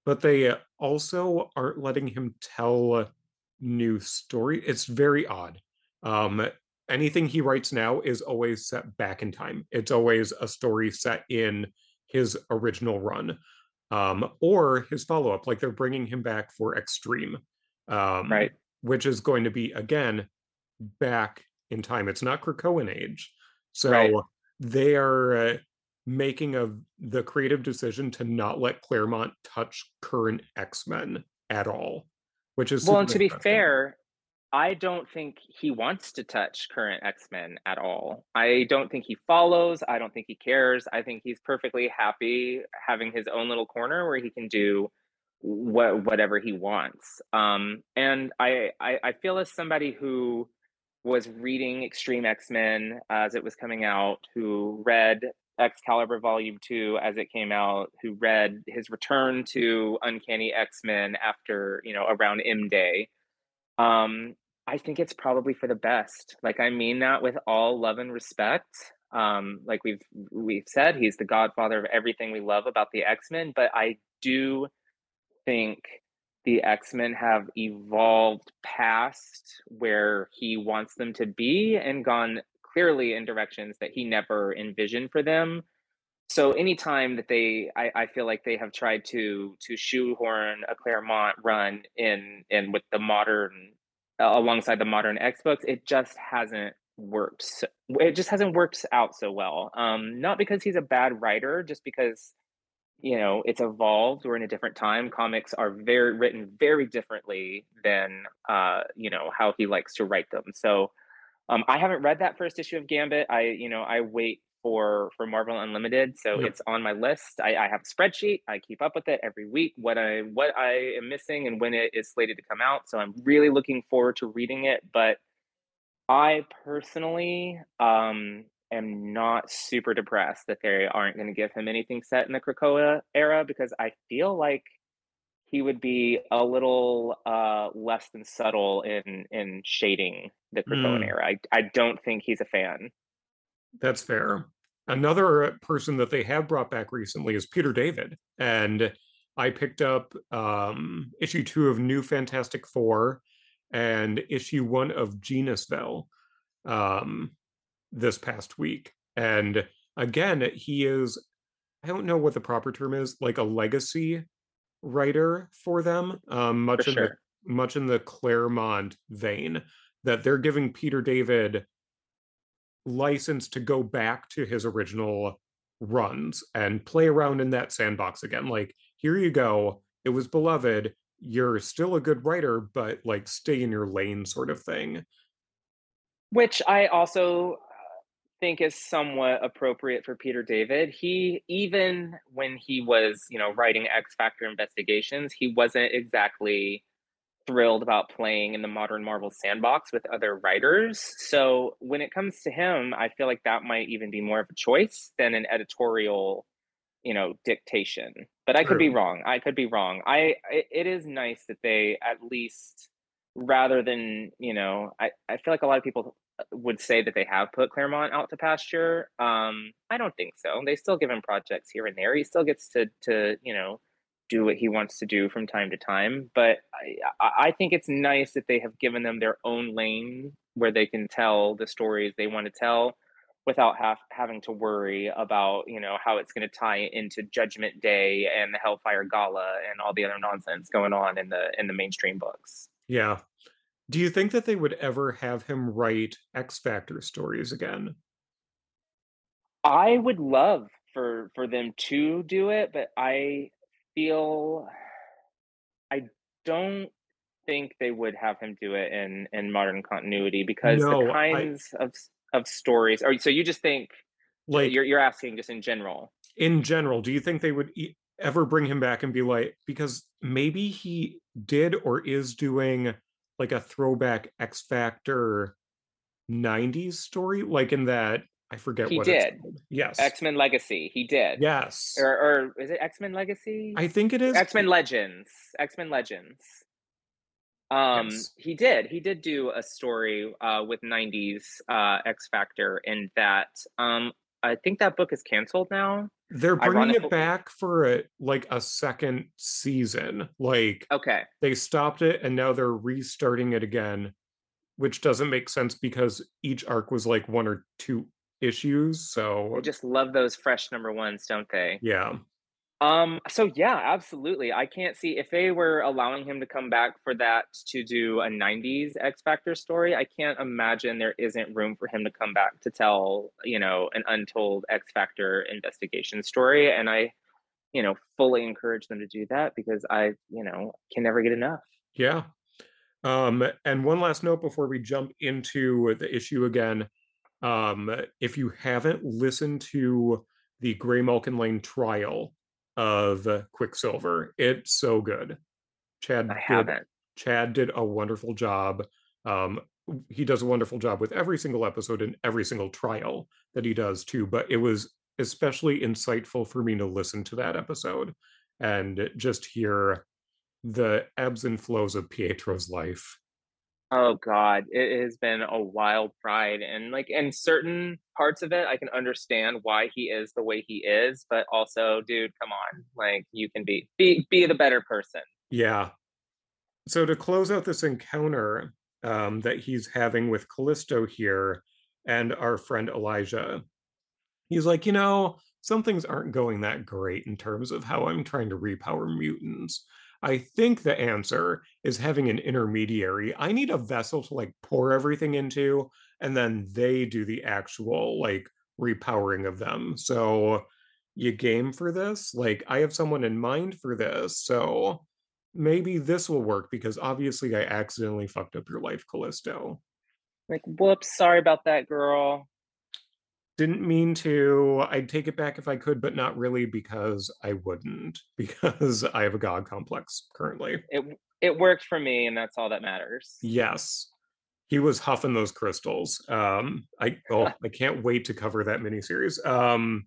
but they also aren't letting him tell new story it's very odd. Um, anything he writes now is always set back in time. It's always a story set in his original run, um, or his follow-up, like, they're bringing him back for Extreme, um, Right. which is going to be, again, back in time. It's not Krakoan age. Right. So, they are, uh, making a the creative decision to not let Claremont touch current X-Men at all, which is Well, and to be fair, I don't think he wants to touch current X-Men at all. I don't think he follows, I don't think he cares, I think he's perfectly happy having his own little corner where he can do wha whatever he wants. Um, and I I I feel as somebody who was reading Extreme X-Men as it was coming out, who read Excalibur Volume 2 as it came out, who read his return to Uncanny X-Men after, you know, around M-Day. Um, I think it's probably for the best. Like, I mean that with all love and respect. Um, like we've we've said, he's the godfather of everything we love about the X-Men, but I do think the X-Men have evolved past where he wants them to be and gone clearly in directions that he never envisioned for them. So, anytime that they I I feel like they have tried to to shoehorn a Claremont run in in with the modern alongside the modern X-Books, it just hasn't worked s it just hasn't worked out so well. Um, not because he's a bad writer, just because, you know, it's evolved, we're in a different time, comics are very written very differently than, uh, you know, how he likes to write them. So, um, I haven't read that 1st issue of Gambit, I you know, I wait for for Marvel Unlimited, so Yep. it's on my list. I I have a spreadsheet, I keep up with it every week, what I what I am missing and when it is slated to come out, so I'm really looking forward to reading it, but I personally, um, am not super depressed that they aren't gonna give him anything set in the Krakoa era because I feel like he would be a little uh, less than subtle in in shading the Krakoan Mm. era. I I don't think he's a fan. That's fair. Another person that they have brought back recently is Peter David. And I picked up um, issue two of New Fantastic Four and issue one of Genis-Vell um, this past week. And again, he is, I don't know what the proper term is, like a legacy writer for them, um, much For in the much in the Claremont vein, that they're giving Peter David license to go back to his original runs and play around in that sandbox again. Like, here you go. It was beloved. You're still a good writer, but like stay in your lane, sort of thing. Which I also uh, think is somewhat appropriate for Peter David. He even when he was, you know, writing X Factor investigations, he wasn't exactly thrilled about playing in the modern Marvel sandbox with other writers. So when it comes to him, I feel like that might even be more of a choice than an editorial, you know, dictation. But I could be wrong. I could be wrong. I it, it is nice that they at least rather than, you know, I, I feel like a lot of people would say that they have put Claremont out to pasture. Um, I don't think so. They still give him projects here and there. He still gets to to, you know, do what he wants to do from time to time. But I, I I think it's nice that they have given them their own lane where they can tell the stories they want to tell without have, having to worry about you know how it's going to tie into Judgment Day and the Hellfire Gala and all the other nonsense going on in the in the mainstream books. Yeah. Do you think that they would ever have him write X Factor stories again? I would love for for them to do it, but I feel I don't think they would have him do it in in modern continuity because the No, I kinds of of stories or so you just think like you're you're asking just in general. in general, do you think they would e- ever bring him back and be like, because maybe he did or is doing like a throwback X Factor 90s story, like in that I forget He what did. Yes. X-Men Legacy, he did. Yes. Or or is it X-Men Legacy? I think it is. X-Men Legends. X-Men Legends. Um, Yes. he did. He did do a story uh, with '90s uh, X Factor, in that um, I think that book is canceled now. They're bringing Ironically- it back for a, like a second season. Like Okay, they stopped it and now they're restarting it again, which doesn't make sense because each arc was like one or two issues. So I just love those fresh number ones, don't they? yeah. Um, so yeah, absolutely. I can't see if they were allowing him to come back for that to do a 90s X Factor story, I can't imagine there isn't room for him to come back to tell, you know, an untold X Factor investigation story. And I, you know, fully encourage them to do that because I, you know, can never get enough. Yeah. Um, and one last note before we jump into the issue again. Um, if you haven't listened to the Gray Malkin Lane trial of Quicksilver, it's so good. Chad I did- haven't. Chad did a wonderful job. Um, he does a wonderful job with every single episode and every single trial that he does too. But it was especially insightful for me to listen to that episode and just hear the ebbs and flows of Pietro's life. Oh God, it has been a wild ride, and like in certain parts of it, I can understand why he is the way he is, but also, dude, come on, like you can be be be the better person. Yeah. So to close out this encounter um, that he's having with Callisto here and our friend Elijah, he's like, you know, some things aren't going that great in terms of how I'm trying to repower mutants. I think the answer is having an intermediary. I need a vessel to like pour everything into, and then they do the actual like repowering of them. So you game for this? Like, I have someone in mind for this. So maybe this will work because obviously I accidentally fucked up your life, Callisto. Like, whoops, sorry about that, girl. Didn't mean to. I'd take it back if I could, but not really because I wouldn't, because I have a god complex currently. It it worked for me, and that's all that matters. Yes. He was huffing those crystals. Um, I oh, I can't wait to cover that miniseries. Um,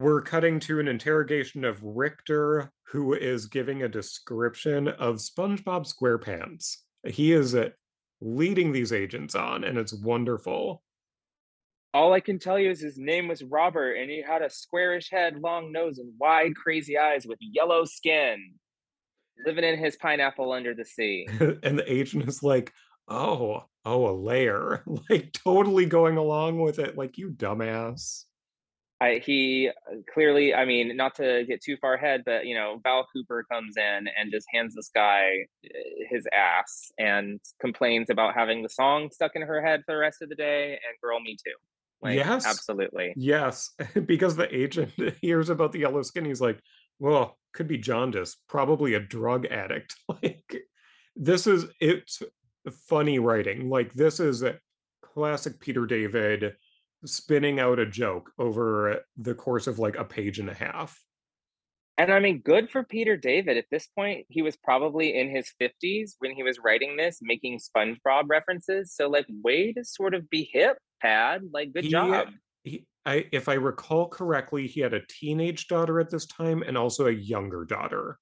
we're cutting to an interrogation of Rictor, who is giving a description of SpongeBob SquarePants. He is uh, leading these agents on, and it's wonderful. All I can tell you is his name was Robert, and he had a squarish head, long nose, and wide, crazy eyes with yellow skin. Living in his pineapple under the sea. and the agent is like, oh, oh, a layer. Like totally going along with it, like you dumbass. I, he uh, clearly, I mean, not to get too far ahead, but you know, Val Cooper comes in and just hands this guy uh, his ass and complains about having the song stuck in her head for the rest of the day. And girl, me too. Like, yes, absolutely. Yes, because the agent hears about the yellow skin, he's like, "Well, could be jaundice, probably a drug addict." like, this is it's funny writing. Like, this is a classic Peter David spinning out a joke over the course of like a page and a half. And I mean, good for Peter David. At this point, he was probably in his 50s when he was writing this, making SpongeBob references. So, like, way to sort of be hip, Pad. Like, good he, job. He, I, if I recall correctly, he had a teenage daughter at this time and also a younger daughter.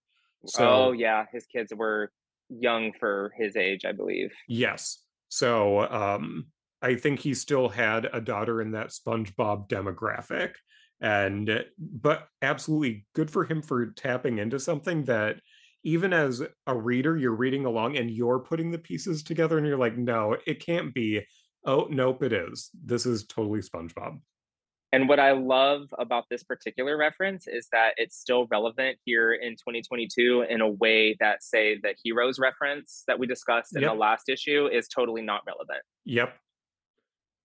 So, oh, yeah. His kids were young for his age, I believe. Yes. So, um, I think he still had a daughter in that SpongeBob demographic. And, but absolutely good for him for tapping into something that even as a reader, you're reading along and you're putting the pieces together and you're like, no, it can't be. Oh, nope, it is. This is totally SpongeBob. And what I love about this particular reference is that it's still relevant here in 2022 in a way that, say, the Heroes reference that we discussed in yep. the last issue is totally not relevant. Yep.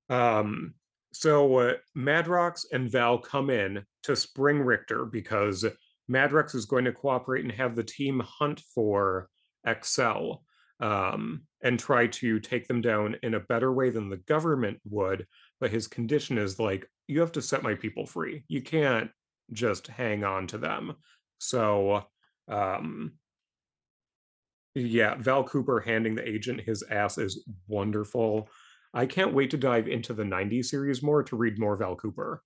Um, so uh, Madrox and Val come in to spring Rictor because Madrox is going to cooperate and have the team hunt for X-Cell um, and try to take them down in a better way than the government would. But his condition is like, you have to set my people free. You can't just hang on to them. So, um, yeah, Val Cooper handing the agent his ass is wonderful. I can't wait to dive into the 90s series more to read more Val Cooper.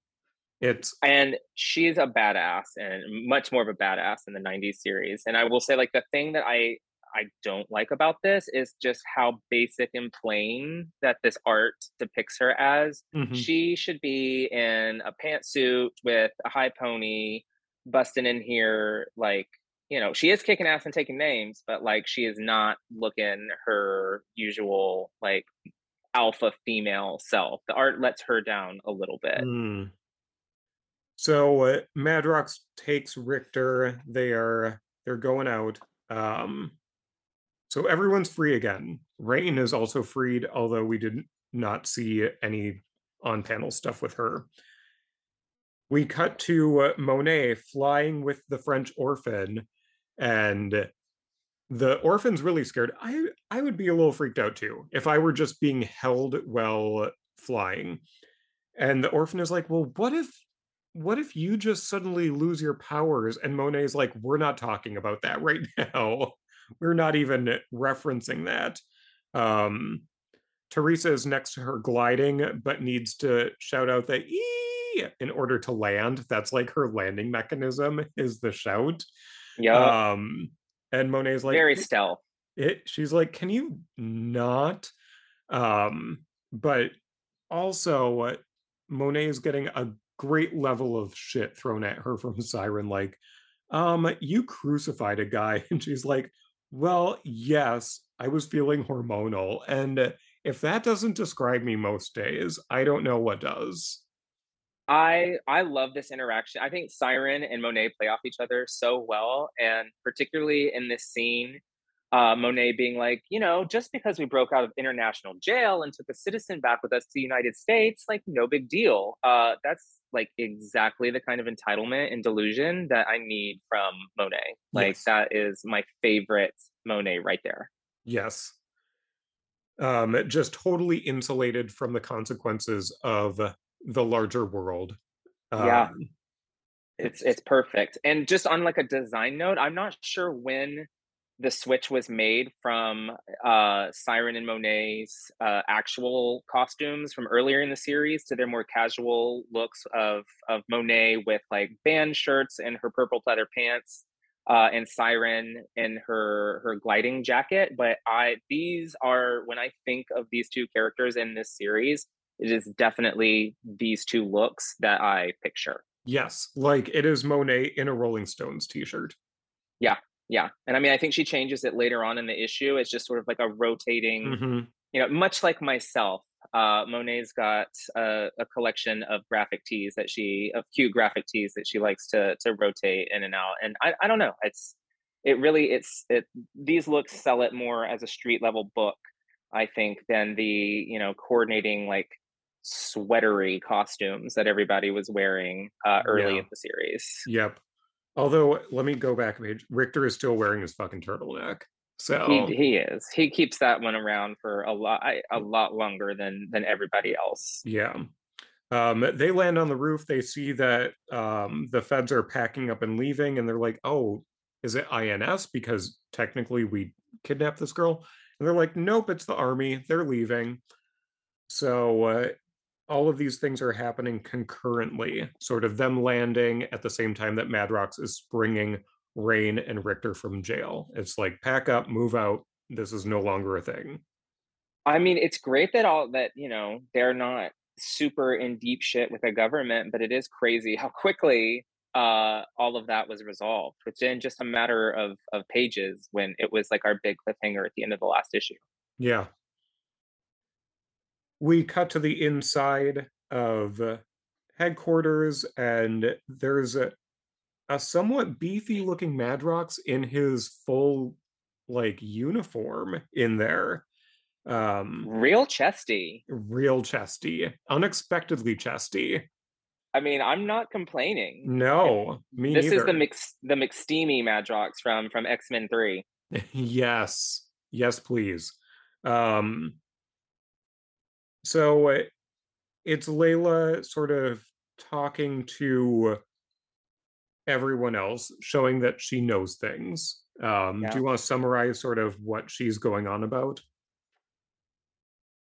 It's and she's a badass and much more of a badass in the 90s series. And I will say like the thing that I I don't like about this is just how basic and plain that this art depicts her as. Mm-hmm. She should be in a pantsuit with a high pony, busting in here like you know she is kicking ass and taking names, but like she is not looking her usual like alpha female self. The art lets her down a little bit. Mm. So uh, Madrox takes Rictor. They are they're going out. Um, so everyone's free again. Rahne is also freed, although we did not see any on-panel stuff with her. We cut to Monet flying with the French orphan, and the orphan's really scared. I I would be a little freaked out too if I were just being held while flying. And the orphan is like, "Well, what if what if you just suddenly lose your powers?" And Monet's like, "We're not talking about that right now. We're not even referencing that." Um Teresa is next to her gliding, but needs to shout out the "ee" in order to land. That's like her landing mechanism is the shout. Yeah. Um, and Monet's like very stealth. It she's like, can you not? Um, but also Monet is getting a great level of shit thrown at her from Siren, like, um, you crucified a guy, and she's like, Well, yes, I was feeling hormonal. And if that doesn't describe me most days, I don't know what does. I I love this interaction. I think Siren and Monet play off each other so well, and particularly in this scene, uh, Monet being like, you know, just because we broke out of international jail and took a citizen back with us to the United States, like no big deal. Uh, that's like exactly the kind of entitlement and delusion that I need from Monet. Like yes. that is my favorite Monet right there. Yes. Um, just totally insulated from the consequences of the larger world. Um, yeah. It's it's perfect. And just on like a design note, I'm not sure when the switch was made from uh, Siren and Monet's uh, actual costumes from earlier in the series to their more casual looks of of Monet with like band shirts and her purple leather pants, uh, and Siren in her her gliding jacket. But I these are when I think of these two characters in this series, it is definitely these two looks that I picture. Yes, like it is Monet in a Rolling Stones t-shirt. Yeah, yeah. And I mean, I think she changes it later on in the issue. It's just sort of like a rotating, mm-hmm. you know, much like myself. Uh, Monet's got a, a, collection of graphic tees that she, of cute graphic tees that she likes to to rotate in and out. And I, I don't know. It's it really it's it. These looks sell it more as a street level book, I think, than the you know coordinating like sweatery costumes that everybody was wearing uh, early yeah. in the series. Yep. Although, let me go back a page. Rictor is still wearing his fucking turtleneck. So he, he is. He keeps that one around for a lot a lot longer than than everybody else. Yeah. Um, they land on the roof. They see that um, the feds are packing up and leaving, and they're like, "Oh, is it INS? Because technically we kidnapped this girl." And they're like, "Nope, it's the army. They're leaving." So uh, all of these things are happening concurrently, sort of them landing at the same time that Madrox is springing Rahne and Rictor from jail. It's like pack up, move out. This is no longer a thing. I mean, it's great that all that, you know, they're not super in deep shit with the government, but it is crazy how quickly uh, all of that was resolved within just a matter of of pages when it was like our big cliffhanger at the end of the last issue. Yeah, we cut to the inside of headquarters, and there's a, a somewhat beefy looking Madrox in his full like uniform in there. Um, real chesty. Real chesty. Unexpectedly chesty. I mean, I'm not complaining. No, me This neither. is the mix the McSteamy Madrox from from X Men Three. yes, yes, please. Um, so uh, it's Layla sort of talking to everyone else, showing that she knows things. Um, yeah. Do you want to summarize sort of what she's going on about?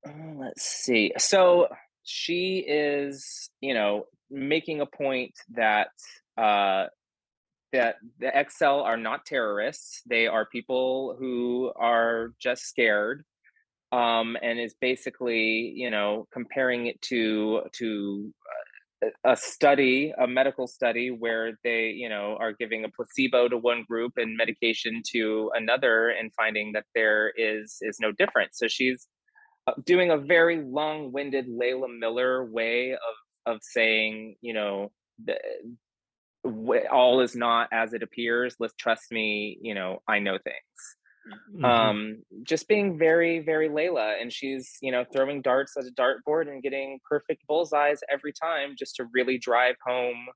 Uh, let's see. So she is, you know, making a point that uh, that the X-Cell are not terrorists. They are people who are just scared um, and is basically you know comparing it to to uh, a study a medical study where they you know are giving a placebo to one group and medication to another and finding that there is is no difference. So she's uh, doing a very long-winded layla miller way of of saying you know the, all is not as it appears. Let's trust me you know i know things Mm-hmm. um just being very very layla and she's you know throwing darts at a dartboard and getting perfect bullseyes every time just to really drive home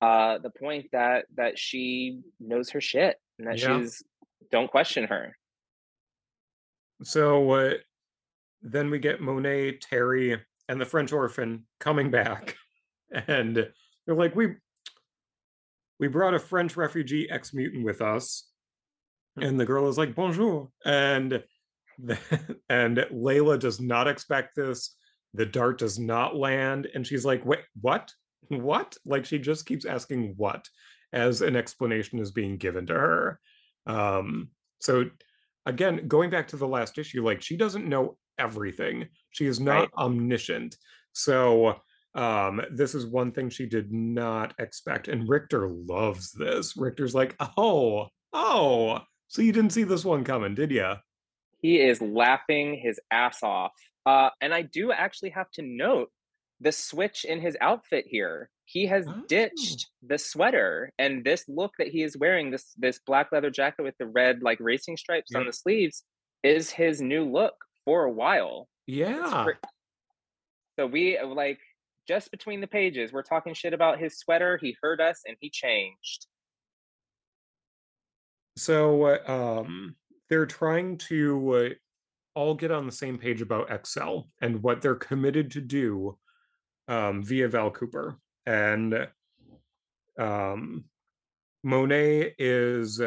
uh the point that that she knows her shit and that yeah. she's don't question her so uh, then we get monet terry and the french orphan coming back and they're like we we brought a french refugee ex-mutant with us and the girl is like bonjour and the, and layla does not expect this the dart does not land and she's like wait what? What? Like she just keeps asking what as an explanation is being given to her. Um so again going back to the last issue like she doesn't know everything. She is not right. omniscient. So um this is one thing she did not expect and rictor loves this. Rictor's like oh oh so you didn't see this one coming, did you? He is laughing his ass off. Uh, and I do actually have to note the switch in his outfit here. He has oh. ditched the sweater and this look that he is wearing, this this black leather jacket with the red like racing stripes yep. on the sleeves, is his new look for a while. Yeah. So we like just between the pages, we're talking shit about his sweater. He heard us and he changed. So uh, um, they're trying to uh, all get on the same page about X-Cell and what they're committed to do um, via Val Cooper. And um, Monet is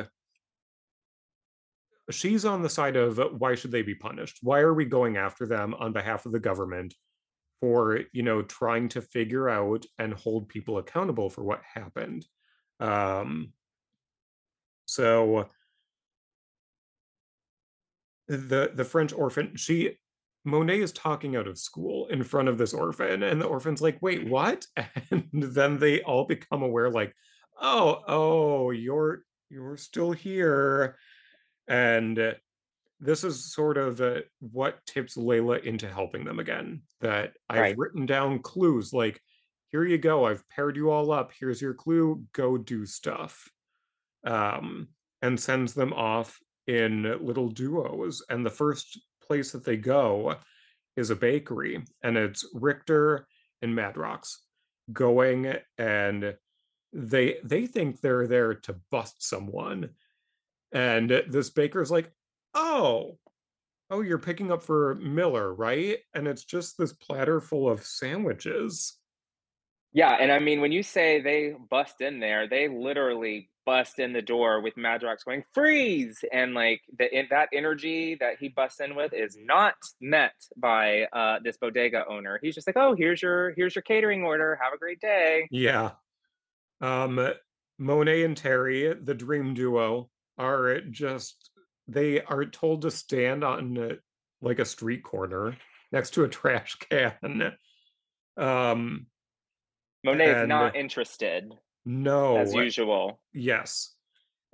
she's on the side of why should they be punished? Why are we going after them on behalf of the government for, you know, trying to figure out and hold people accountable for what happened? Um, so the the French orphan, she Monet is talking out of school in front of this orphan, and the orphan's like, "Wait, what?" And then they all become aware, like, "Oh, oh, you're you're still here." And uh, this is sort of uh, what tips Layla into helping them again. That I've Right. written down clues, like, "Here you go. I've paired you all up. Here's your clue. Go do stuff." Um, and sends them off in little duos. And the first place that they go is a bakery, and it's Rictor and Madrox going and they they think they're there to bust someone. And this baker's like, "Oh, oh, you're picking up for Miller, right?" And it's just this platter full of sandwiches. Yeah, and I mean, when you say they bust in there, they literally bust in the door with Madrox going, "Freeze!" And, like, the en that energy that he busts in with is not met by, uh, this bodega owner. He's just like, "Oh, here's your here's your catering order. Have a great day." Yeah. Um, Monet and Terry, the dream duo, are just they are told to stand on, like, a street corner next to a trash can. Um, Monet is not interested, No. as usual. yes.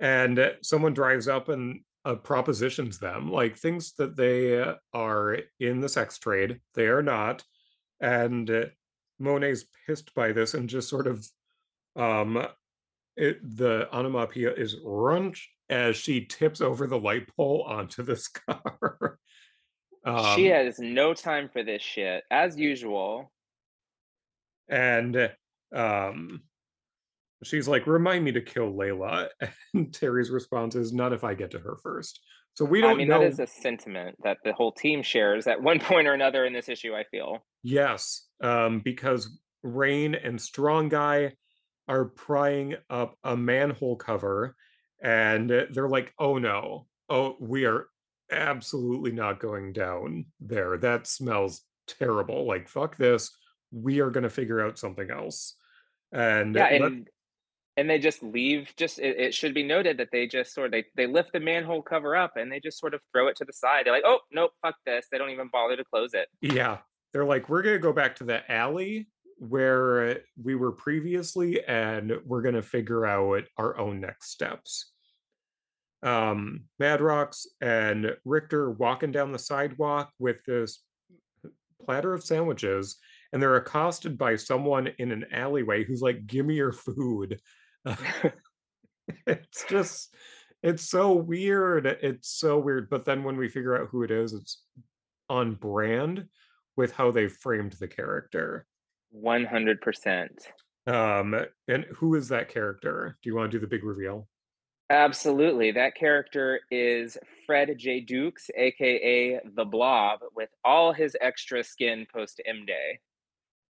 And uh, someone drives up and uh, propositions them, like, things that they uh, are in the sex trade, they are not. And uh, Monet's pissed by this and just sort of um it the onomatopoeia is "runch" as she tips over the light pole onto this car. She Um, has no time for this shit, as usual. and, um, she's like, "Remind me to kill Layla," and Terry's response is, "Not if I get to her first." So we don't I mean, that is a sentiment that the whole team shares at one point or another in this issue, I feel. Yes, um, because Rahne and Strong Guy are prying up a manhole cover, and they're like, "Oh, no. Oh, we are absolutely not going down there. That smells terrible. Like, fuck this. We are gonna figure out something else." And Yeah, let and and they just leave just it, it should be noted that they just sort of they, they lift the manhole cover up and they just sort of throw it to the side. They're like, oh nope, fuck this. They don't even bother to close it. yeah, they're like, "We're gonna go back to the alley where we were previously, and we're gonna figure out our own next steps." um, Madrox and Rictor walking down the sidewalk with this platter of sandwiches, and they're accosted by someone in an alleyway who's like, "Give me your food." it's just, it's so weird. It's so weird. But then when we figure out who it is, it's on brand with how they framed the character. 100%. Um, and who is that character? Do you want to do the big reveal? Absolutely. That character is Fred J. Dukes, aka the Blob, with all his extra skin post M Day.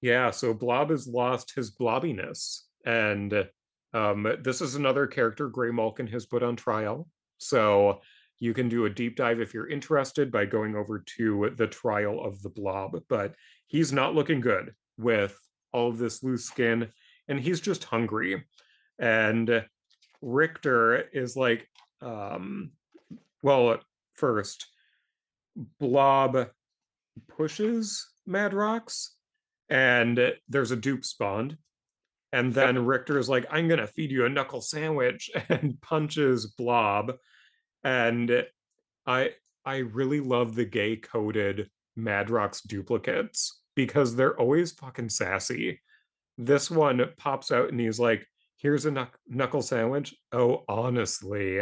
Yeah, so Blob has lost his blobbiness, and um, this is another character Gray Malkin has put on trial. So you can do a deep dive if you're interested by going over to the trial of the Blob. But he's not looking good with all of this loose skin, and he's just hungry. And Rictor is like, um, well, first, Blob pushes Madrox and there's a dupe spawned. And Yep. then Rictor is like, I'm gonna feed you a knuckle sandwich and punches Blob. And I I really love the gay coded Madrox duplicates because they're always fucking sassy. This one pops out and he's like, here's a knuck- knuckle sandwich. Oh, honestly.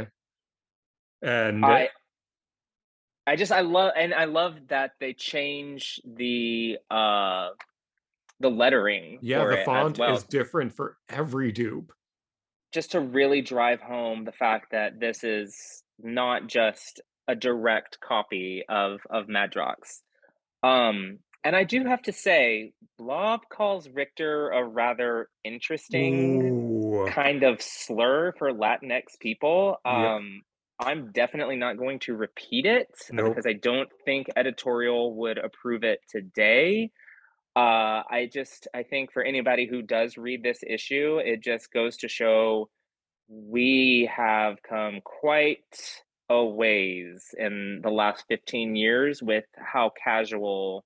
And I I just I love and I love that they change the uh the lettering yeah, the font well. is different for every dupe. just to really drive home the fact that this is not just a direct copy of of Madrox. Um, and I do have to say, Blob calls Rictor a rather interesting Ooh. kind of slur for Latinx people. Yep. Um, I'm definitely not going to repeat it Nope. because I don't think editorial would approve it today. Uh, I just I think for anybody who does read this issue, it just goes to show we have come quite a ways in the last 15 years with how casual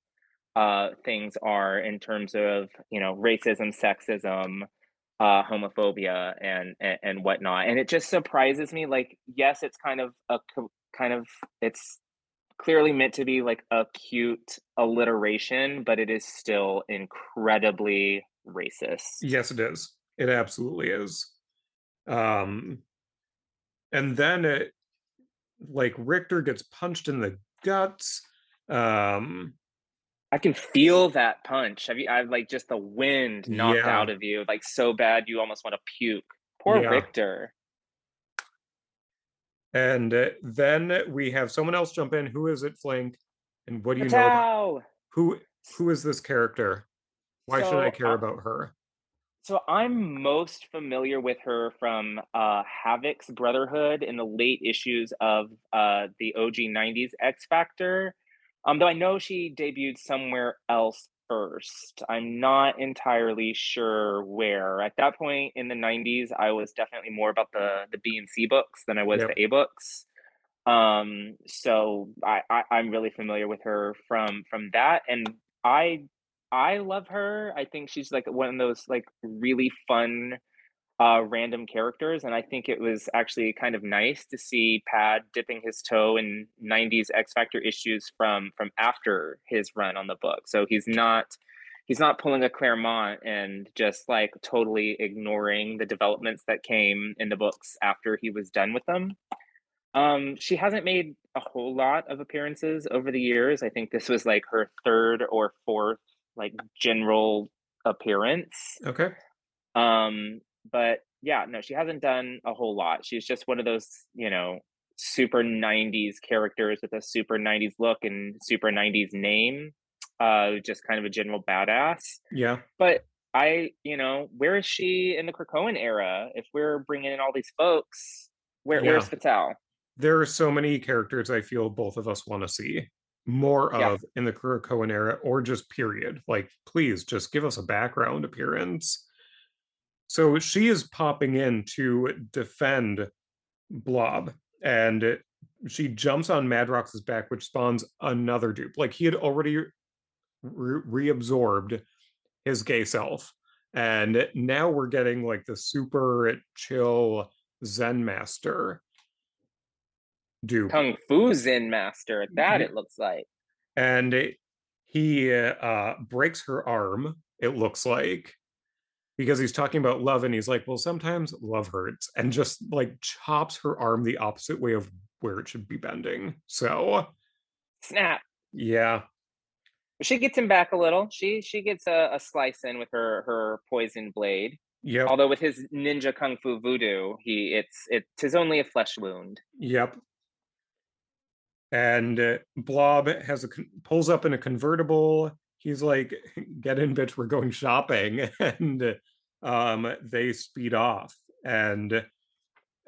uh, things are in terms of you know racism, sexism, uh, homophobia, and, and and whatnot. And it just surprises me. Like, yes, it's kind of a kind of it's clearly meant to be like a cute alliteration, but it is still incredibly racist. Yes, it is. It absolutely is. Um, and then it, like Rictor gets punched in the guts. Um, I can feel that punch. Have you? I've like just the wind knocked Yeah. out of you, like so bad you almost want to puke. Poor Yeah. Rictor. And uh, then we have someone else jump in. Who is it, Flink? And what do you know? About, who who is this character? Why should I care uh, about her? So I'm most familiar with her from uh, Havoc's Brotherhood in the late issues of uh, the OG '90s X Factor. Um, though I know she debuted somewhere else first. I'm not entirely sure where. At that point in the '90s, I was definitely more about the the B and C books than I was Yep. the A books. Um, so I, I I'm really familiar with her from from that, and I I love her. I think she's like one of those like really fun uh random characters and I think it was actually kind of nice to see Pad dipping his toe in 90s X Factor issues from from after his run on the book. So he's not he's not pulling a Claremont and just like totally ignoring the developments that came in the books after he was done with them. Um, she hasn't made a whole lot of appearances over the years. I think this was like her third or fourth like general appearance. Okay. Um, but yeah, no, she hasn't done a whole lot. She's just one of those, you know, super 90s characters with a super 90s look and super 90s name. Uh, just kind of a general badass. Yeah. But I, you know, where is she in the Krakoan era? If we're bringing in all these folks, where, Yeah. where's Fatale? There are so many characters I feel both of us want to see more Yeah. of in the Krakoan era or just period. Like, please just give us a background appearance. So she is popping in to defend Blob and she jumps on Madrox's back, which spawns another dupe. Like he had already re- reabsorbed his gay self. And now we're getting like the super chill Zen master dupe. Kung Fu Zen Master. That it looks like. and it- he uh breaks her arm it looks like because he's talking about love and he's like well sometimes love hurts and just like chops her arm the opposite way of where it should be bending so Snap. yeah She gets him back a little. She she gets a, a slice in with her her poison blade. Yeah. Although with his ninja kung fu voodoo, he it's it tis only a flesh wound. yep and uh, blob has a pulls up in a convertible he's like get in bitch we're going shopping. And um they speed off. And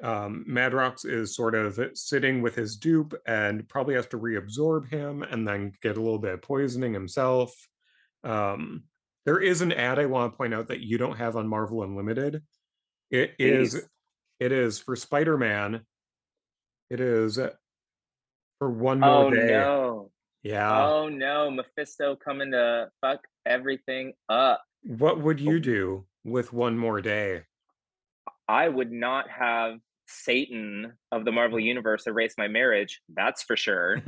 um madrox is sort of sitting with his dupe and probably has to reabsorb him and then get a little bit of poisoning himself. Um there is an ad i want to point out that you don't have on marvel unlimited. It is Please. it is for spider-man. It is for one more Oh day. no. Yeah Oh no, Mephisto coming to fuck everything up. what would Oh. you do with one more day I would not have Satan of the Marvel Universe erase my marriage. That's for sure.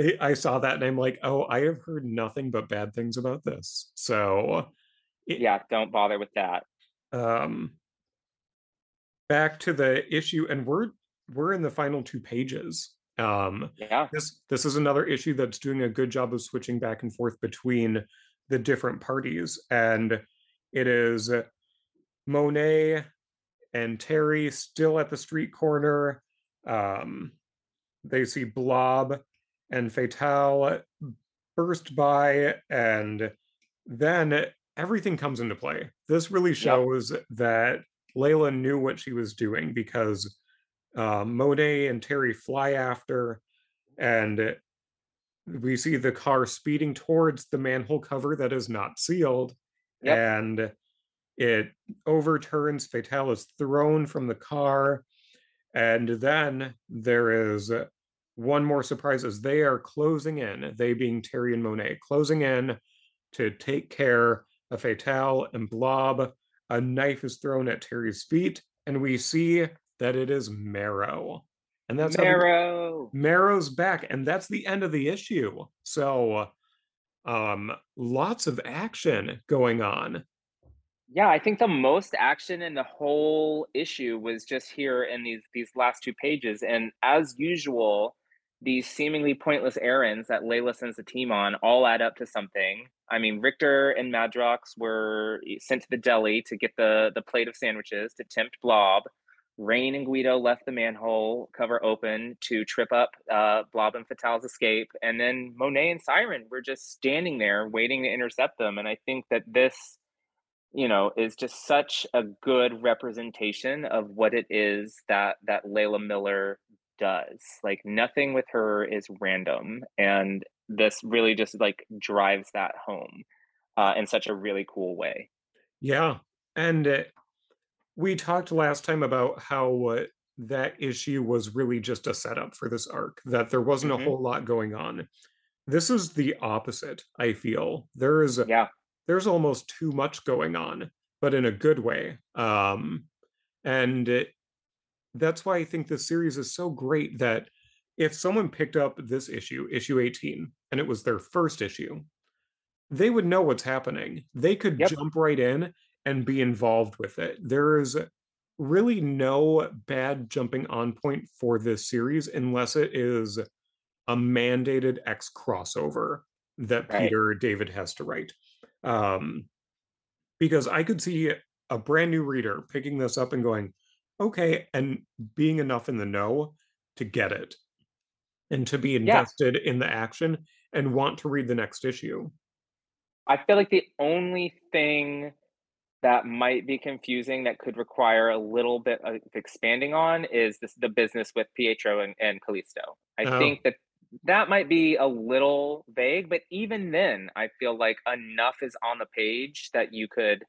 I- I saw that and I'm like, oh, I have heard nothing but bad things about this. So, it- yeah, don't bother with that. um, back to the issue, and we're we're in the final two pages. Um, Yeah. this this is another issue that's doing a good job of switching back and forth between the different parties, and it is Monet and Terry still at the street corner. Um, they see Blob and Fatale burst by, and then everything comes into play. This really shows that Layla knew what she was doing because uh, Monet and Terry fly after, and we see the car speeding towards the manhole cover that is not sealed, Yep. and it overturns. Fatale is thrown from the car, and then there is one more surprise as they are closing in, they being Terry and Monet, closing in to take care of Fatale and Blob. A knife is thrown at Terry's feet, and we see that it is Marrow. And that's how Marrow. Marrow's back, and that's the end of the issue. So, um, lots of action going on. Yeah, I think the most action in the whole issue was just here in these these last two pages, and as usual, these seemingly pointless errands that Layla sends the team on all add up to something. I mean, Rictor and Madrox were sent to the deli to get the the plate of sandwiches to tempt Blob. Rahne and Guido left the manhole cover open to trip up uh, Blob and Fatale's escape, and then Monet and Siren were just standing there waiting to intercept them. And I think that this you know is just such a good representation of what it is that that Layla Miller does. Like nothing with her is random and this really just like drives that home uh, in such a really cool way. Yeah. And uh, we talked last time about how uh, that issue was really just a setup for this arc, that there wasn't Mhm. a whole lot going on. This is the opposite, I feel. There is Yeah. there's almost too much going on, but in a good way. Um, and it, that's why I think this series is so great that if someone picked up this issue, issue 18, and it was their first issue, they would know what's happening. They could Yep. jump right in and be involved with it. There is really no bad jumping on point for this series unless it is a mandated X crossover that Right. Peter David has to write. Um, because I could see a brand new reader picking this up and going, okay, and being enough in the know to get it and to be invested in the action and want to read the next issue. I feel like the only thing that might be confusing that could require a little bit of expanding on is this the business with Pietro and, and Callisto. I Oh. think that that might be a little vague, but even then, I feel like enough is on the page that you could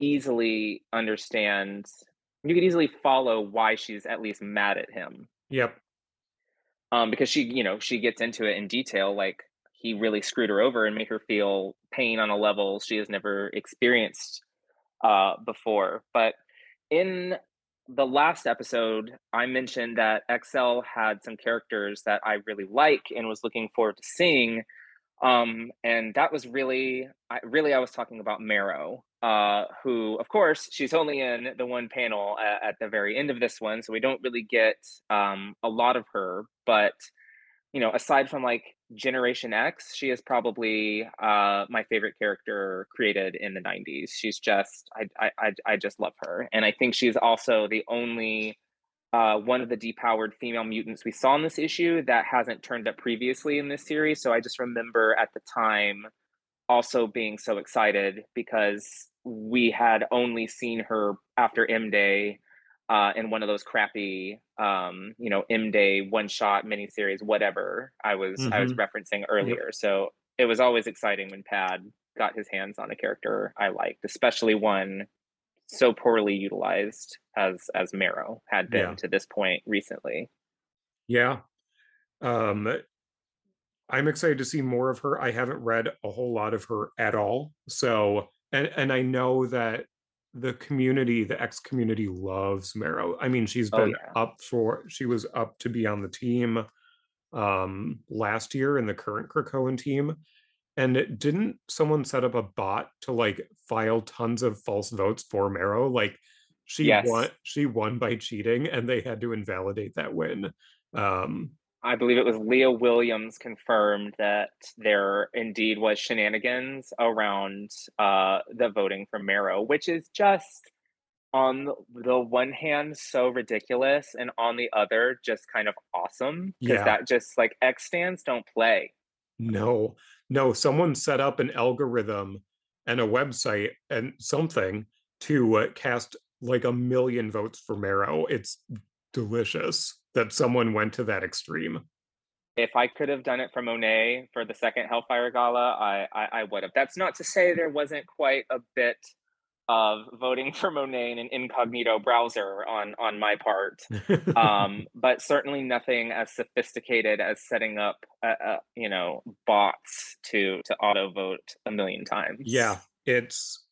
easily understand. You could easily follow why she's at least mad at him Yep. um, because she, you know, she gets into it in detail. Like he really screwed her over and made her feel pain on a level she has never experienced uh, before. But in the last episode, I mentioned that X-Cell had some characters that I really like and was looking forward to seeing. Um, and that was really, I, really, I was talking about Marrow, uh, who, of course, she's only in the one panel at, at the very end of this one, so we don't really get um, a lot of her. But you know, aside from like Generation X, she is probably uh, my favorite character created in the '90s. She's just, I, I, I, just love her, and I think she's also the only uh, one of the depowered female mutants we saw in this issue that hasn't turned up previously in this series. So I just remember at the time also being so excited because we had only seen her after M Day uh, in one of those crappy, um, you know, M Day one shot miniseries, whatever I was I was Mhm. referencing earlier. So it was always exciting when Pad got his hands on a character I liked, especially one so poorly utilized as as Marrow had been Yeah. to this point recently. Yeah. Um, I'm excited to see more of her. I haven't read a whole lot of her at all. So, and and I know that the community, the ex community loves Marrow. I mean, she's been yeah. up for she was up to be on the team um last year in the current Krakoan team. And it- didn't someone set up a bot to like file tons of false votes for Marrow? Like she Yes. won she won by cheating and they had to invalidate that win. Um I believe it was Leah Williams confirmed that there indeed was shenanigans around uh, the voting for Marrow, which is just on the- one hand so ridiculous, and on the other just kind of awesome because Yeah. that just like X stands don't play. No, no, someone set up an algorithm and a website and something to uh, cast like a million votes for Marrow. It's delicious that someone went to that extreme. If I could have done it for Monet for the second Hellfire Gala, I I, I would have. That's not to say there wasn't quite a bit of voting for Monet in an incognito browser on on my part, um, but certainly nothing as sophisticated as setting up, uh, uh, you know, bots to to auto vote a million times. Yeah, it's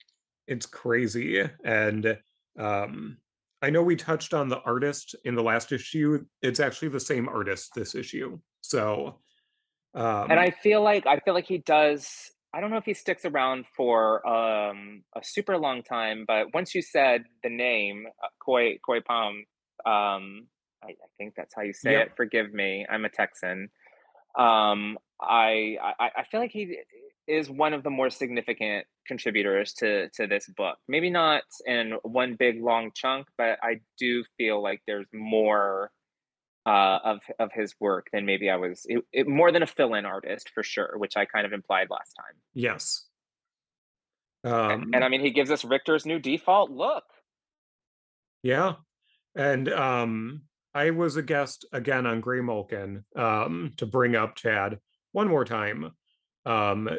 it's crazy, and um, I know we touched on the artist in the last issue. It's actually the same artist this issue, so. And Um, I feel like I feel like he does I don't know if he sticks around for, um, a super long time, but once you said the name, uh, Khoi Khoi Pham, um, I I think that's how you say yep, it, forgive me, I'm a Texan. Um, I I I feel like he is one of the more significant contributors to to this book. Maybe not in one big long chunk, but I do feel like there's more uh, of of his work than maybe I was it, it, more than a fill-in artist for sure, which I kind of implied last time. yes. A- And I Um, mean, he gives us Rictor's new default look. yeah, and um, I was a guest again on Grey Mulkin um, to bring up Chad one more time um,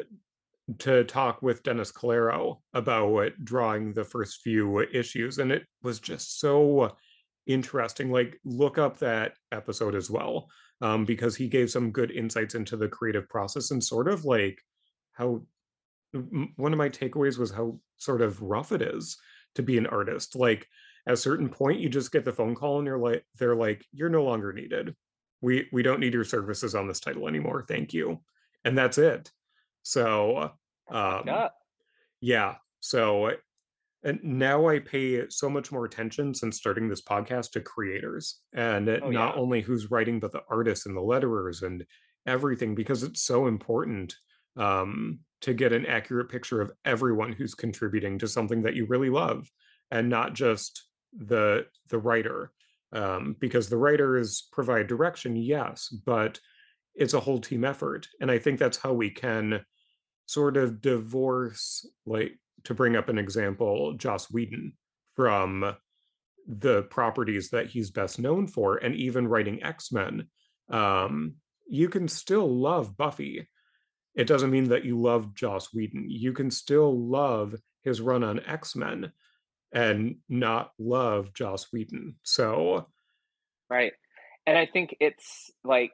to talk with Dennis Calero about drawing the first few issues, and it was just so interesting. Like, look up that episode as well, um, because he gave some good insights into the creative process and sort of like how one of my takeaways was how sort of rough it is to be an artist. Like, at a certain point, you just get the phone call and you're like, they're like, you're no longer needed. We we don't need your services on this title anymore. Thank you, and that's it. So, um, up. yeah. So and now I pay so much more attention since starting this podcast to creators and Oh not yeah. only who's writing, but the artists and the letterers and everything, because it's so important um, to get an accurate picture of everyone who's contributing to something that you really love, and not just the the writer. Um, because the writers provide direction, yes, but it's a whole team effort, and I think that's how we can sort of divorce, like to bring up an example, Joss Whedon from the properties that he's best known for, and even writing X Men. Um, you can still love Buffy. It doesn't mean that you love Joss Whedon. You can still love his run on X Men and not love Joss Whedon. So, Right. And I think it's like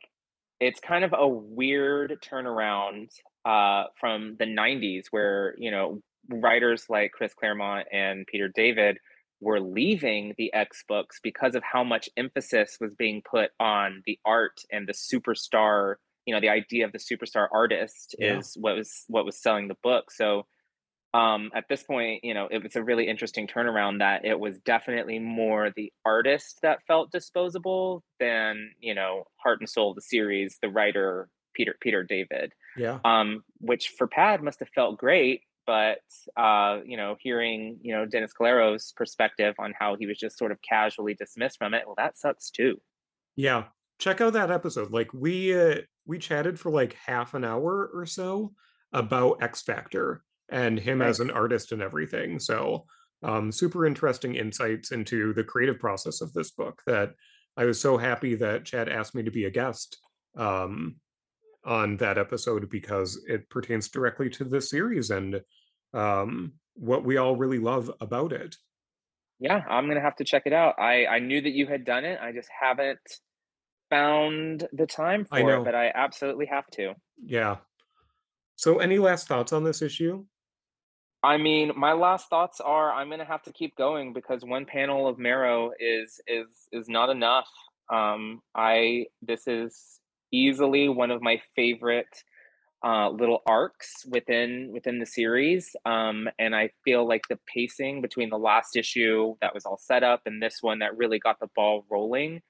it's kind of a weird turnaround uh, from the 90s where, you know, writers like Chris Claremont and Peter David were leaving the X books because of how much emphasis was being put on the art and the superstar, you know, the idea of the superstar artist yeah, is what was what was selling the book. So um, at this point, you know, it was a really interesting turnaround that it was definitely more the artist that felt disposable than, you know, heart and soul of the series, the writer Peter Peter David. yeah, Um, which for Pad must have felt great, but uh, you know, hearing, you know, Dennis Calero's perspective on how he was just sort of casually dismissed from it, well, that sucks too. yeah. Check out that episode. Like we uh, we chatted for like half an hour or so about X Factor and him as an artist and everything. So, um, super interesting insights into the creative process of this book that I was so happy that Chad asked me to be a guest um, on that episode because it pertains directly to the series and um, what we all really love about it. Yeah, I'm gonna have to check it out. I I knew that you had done it. I just haven't found the time for it, but. I absolutely have to. Yeah. So, any last thoughts on this issue? I mean, my last thoughts are I'm gonna have to keep going because one panel of Marrow is is is not enough. Um, I this is easily one of my favorite uh, little arcs within within the series, um, and I feel like the pacing between the last issue that was all set up and this one that really got the ball rolling,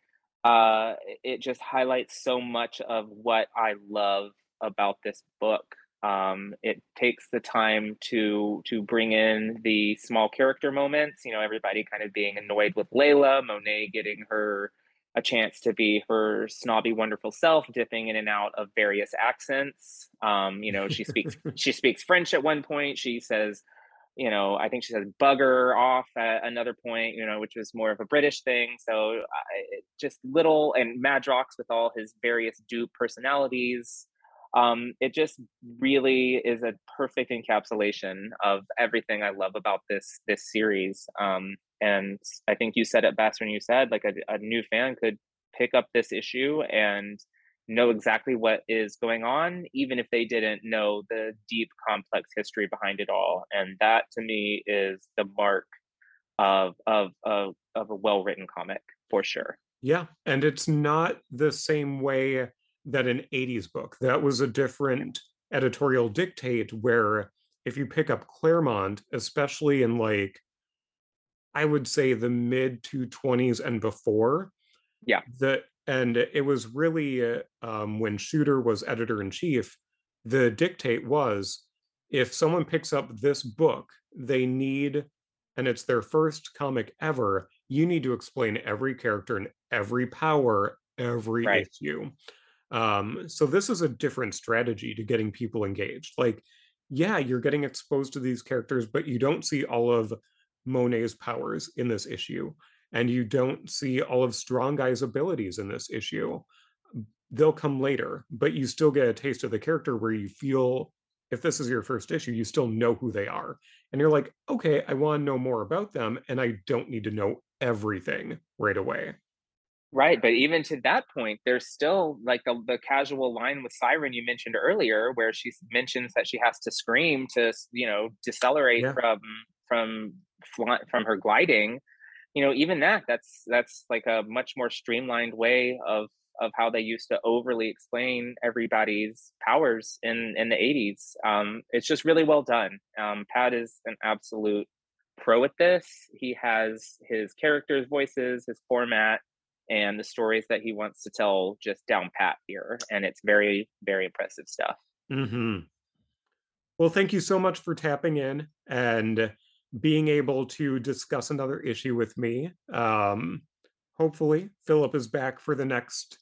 uh, it just highlights so much of what I love about this book. Um, it takes the time to to bring in the small character moments. You know, everybody kind of being annoyed with Layla, Monet getting her a chance to be her snobby, wonderful self, dipping in and out of various accents. Um, you know, she speaks she speaks French at one point. She says you know, I think she says bugger off at another point, you know, which was more of a British thing. So I, just little and Madrox with all his various dupe personalities. Um, it just really is a perfect encapsulation of everything I love about this this series. Um, and I think you said it best when you said like a, a new fan could pick up this issue and know exactly what is going on, even if they didn't know the deep, complex history behind it all. And that to me is the mark of of of, of a well written comic for sure. Yeah, and it's not the same way that an 80s book. That was a different editorial dictate where if you pick up Claremont, especially in like I would say the mid 220s and before, yeah, the and it was really uh, um, when Shooter was editor in chief, the dictate was if someone picks up this book, they need, and it's their first comic ever, you need to explain every character and every power, every right. issue. Um, so this is a different strategy to getting people engaged. Like, yeah, you're getting exposed to these characters, but you don't see all of Monet's powers in this issue and you don't see all of Strong Guy's abilities in this issue. They'll come later, but you still get a taste of the character where you feel if this is your first issue, you still know who they are. And you're like, okay, I want to know more about them, and I don't need to know everything right away. Right, but even to that point, there's still like the, the casual line with Siren you mentioned earlier, where she mentions that she has to scream to, you know, decelerate yeah. from from from her gliding you know even that that's that's like a much more streamlined way of of how they used to overly explain everybody's powers in in the 80s um it's just really well done um pat is an absolute pro at this he has his characters voices his format and the stories that he wants to tell just down pat here and it's very very impressive stuff mm-hmm. well thank you so much for tapping in and being able to discuss another issue with me. Um, hopefully, Philip is back for the next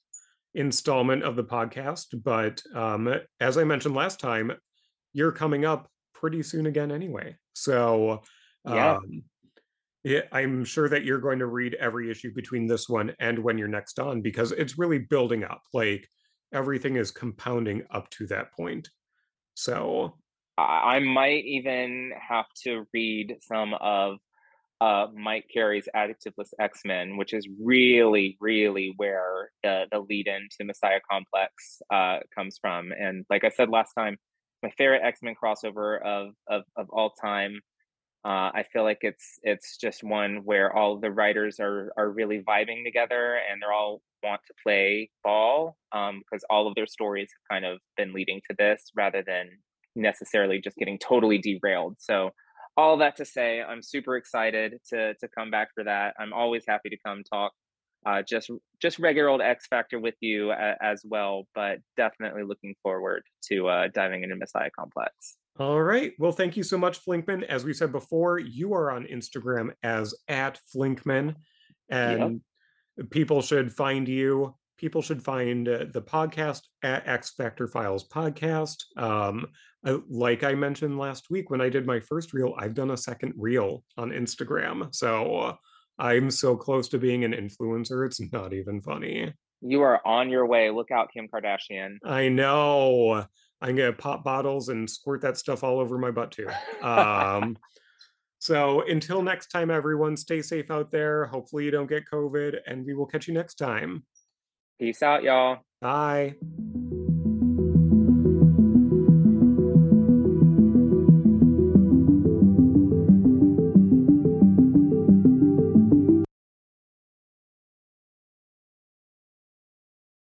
installment of the podcast. But um, as I mentioned last time, you're coming up pretty soon again anyway. So. Um, yeah, I'm sure that you're going to read every issue between this one and when you're next on because it's really building up. Like everything is compounding up to that point. So I might even have to read some of uh, Mike Carey's Adjectiveless X Men, which is really, really where the, the lead into Messiah Complex uh, comes from. And like I said last time, my favorite X Men crossover of, of, of all time. Uh, I feel like it's it's just one where all the writers are are really vibing together and they're all want to play ball because um, all of their stories have kind of been leading to this rather than necessarily just getting totally derailed. So all that to say, I'm super excited to to come back for that. I'm always happy to come talk uh, just just regular old X Factor with you a, as well, but definitely looking forward to uh, diving into Messiah Complex. All right. Well, thank you so much, Flinkman. As we said before, you are on Instagram as at Flinkman, and yep. people should find you people should find uh, the podcast at X Factor Files Podcast. Um, I, like I mentioned last week when I did my first reel, I've done a second reel on Instagram. So uh, I'm so close to being an influencer, it's not even funny. You are on your way. Look out, Kim Kardashian. I know. I'm gonna pop bottles and squirt that stuff all over my butt too. Um, so until next time, everyone, stay safe out there. Hopefully, you don't get COVID, and we will catch you next time. Peace out, y'all. Bye.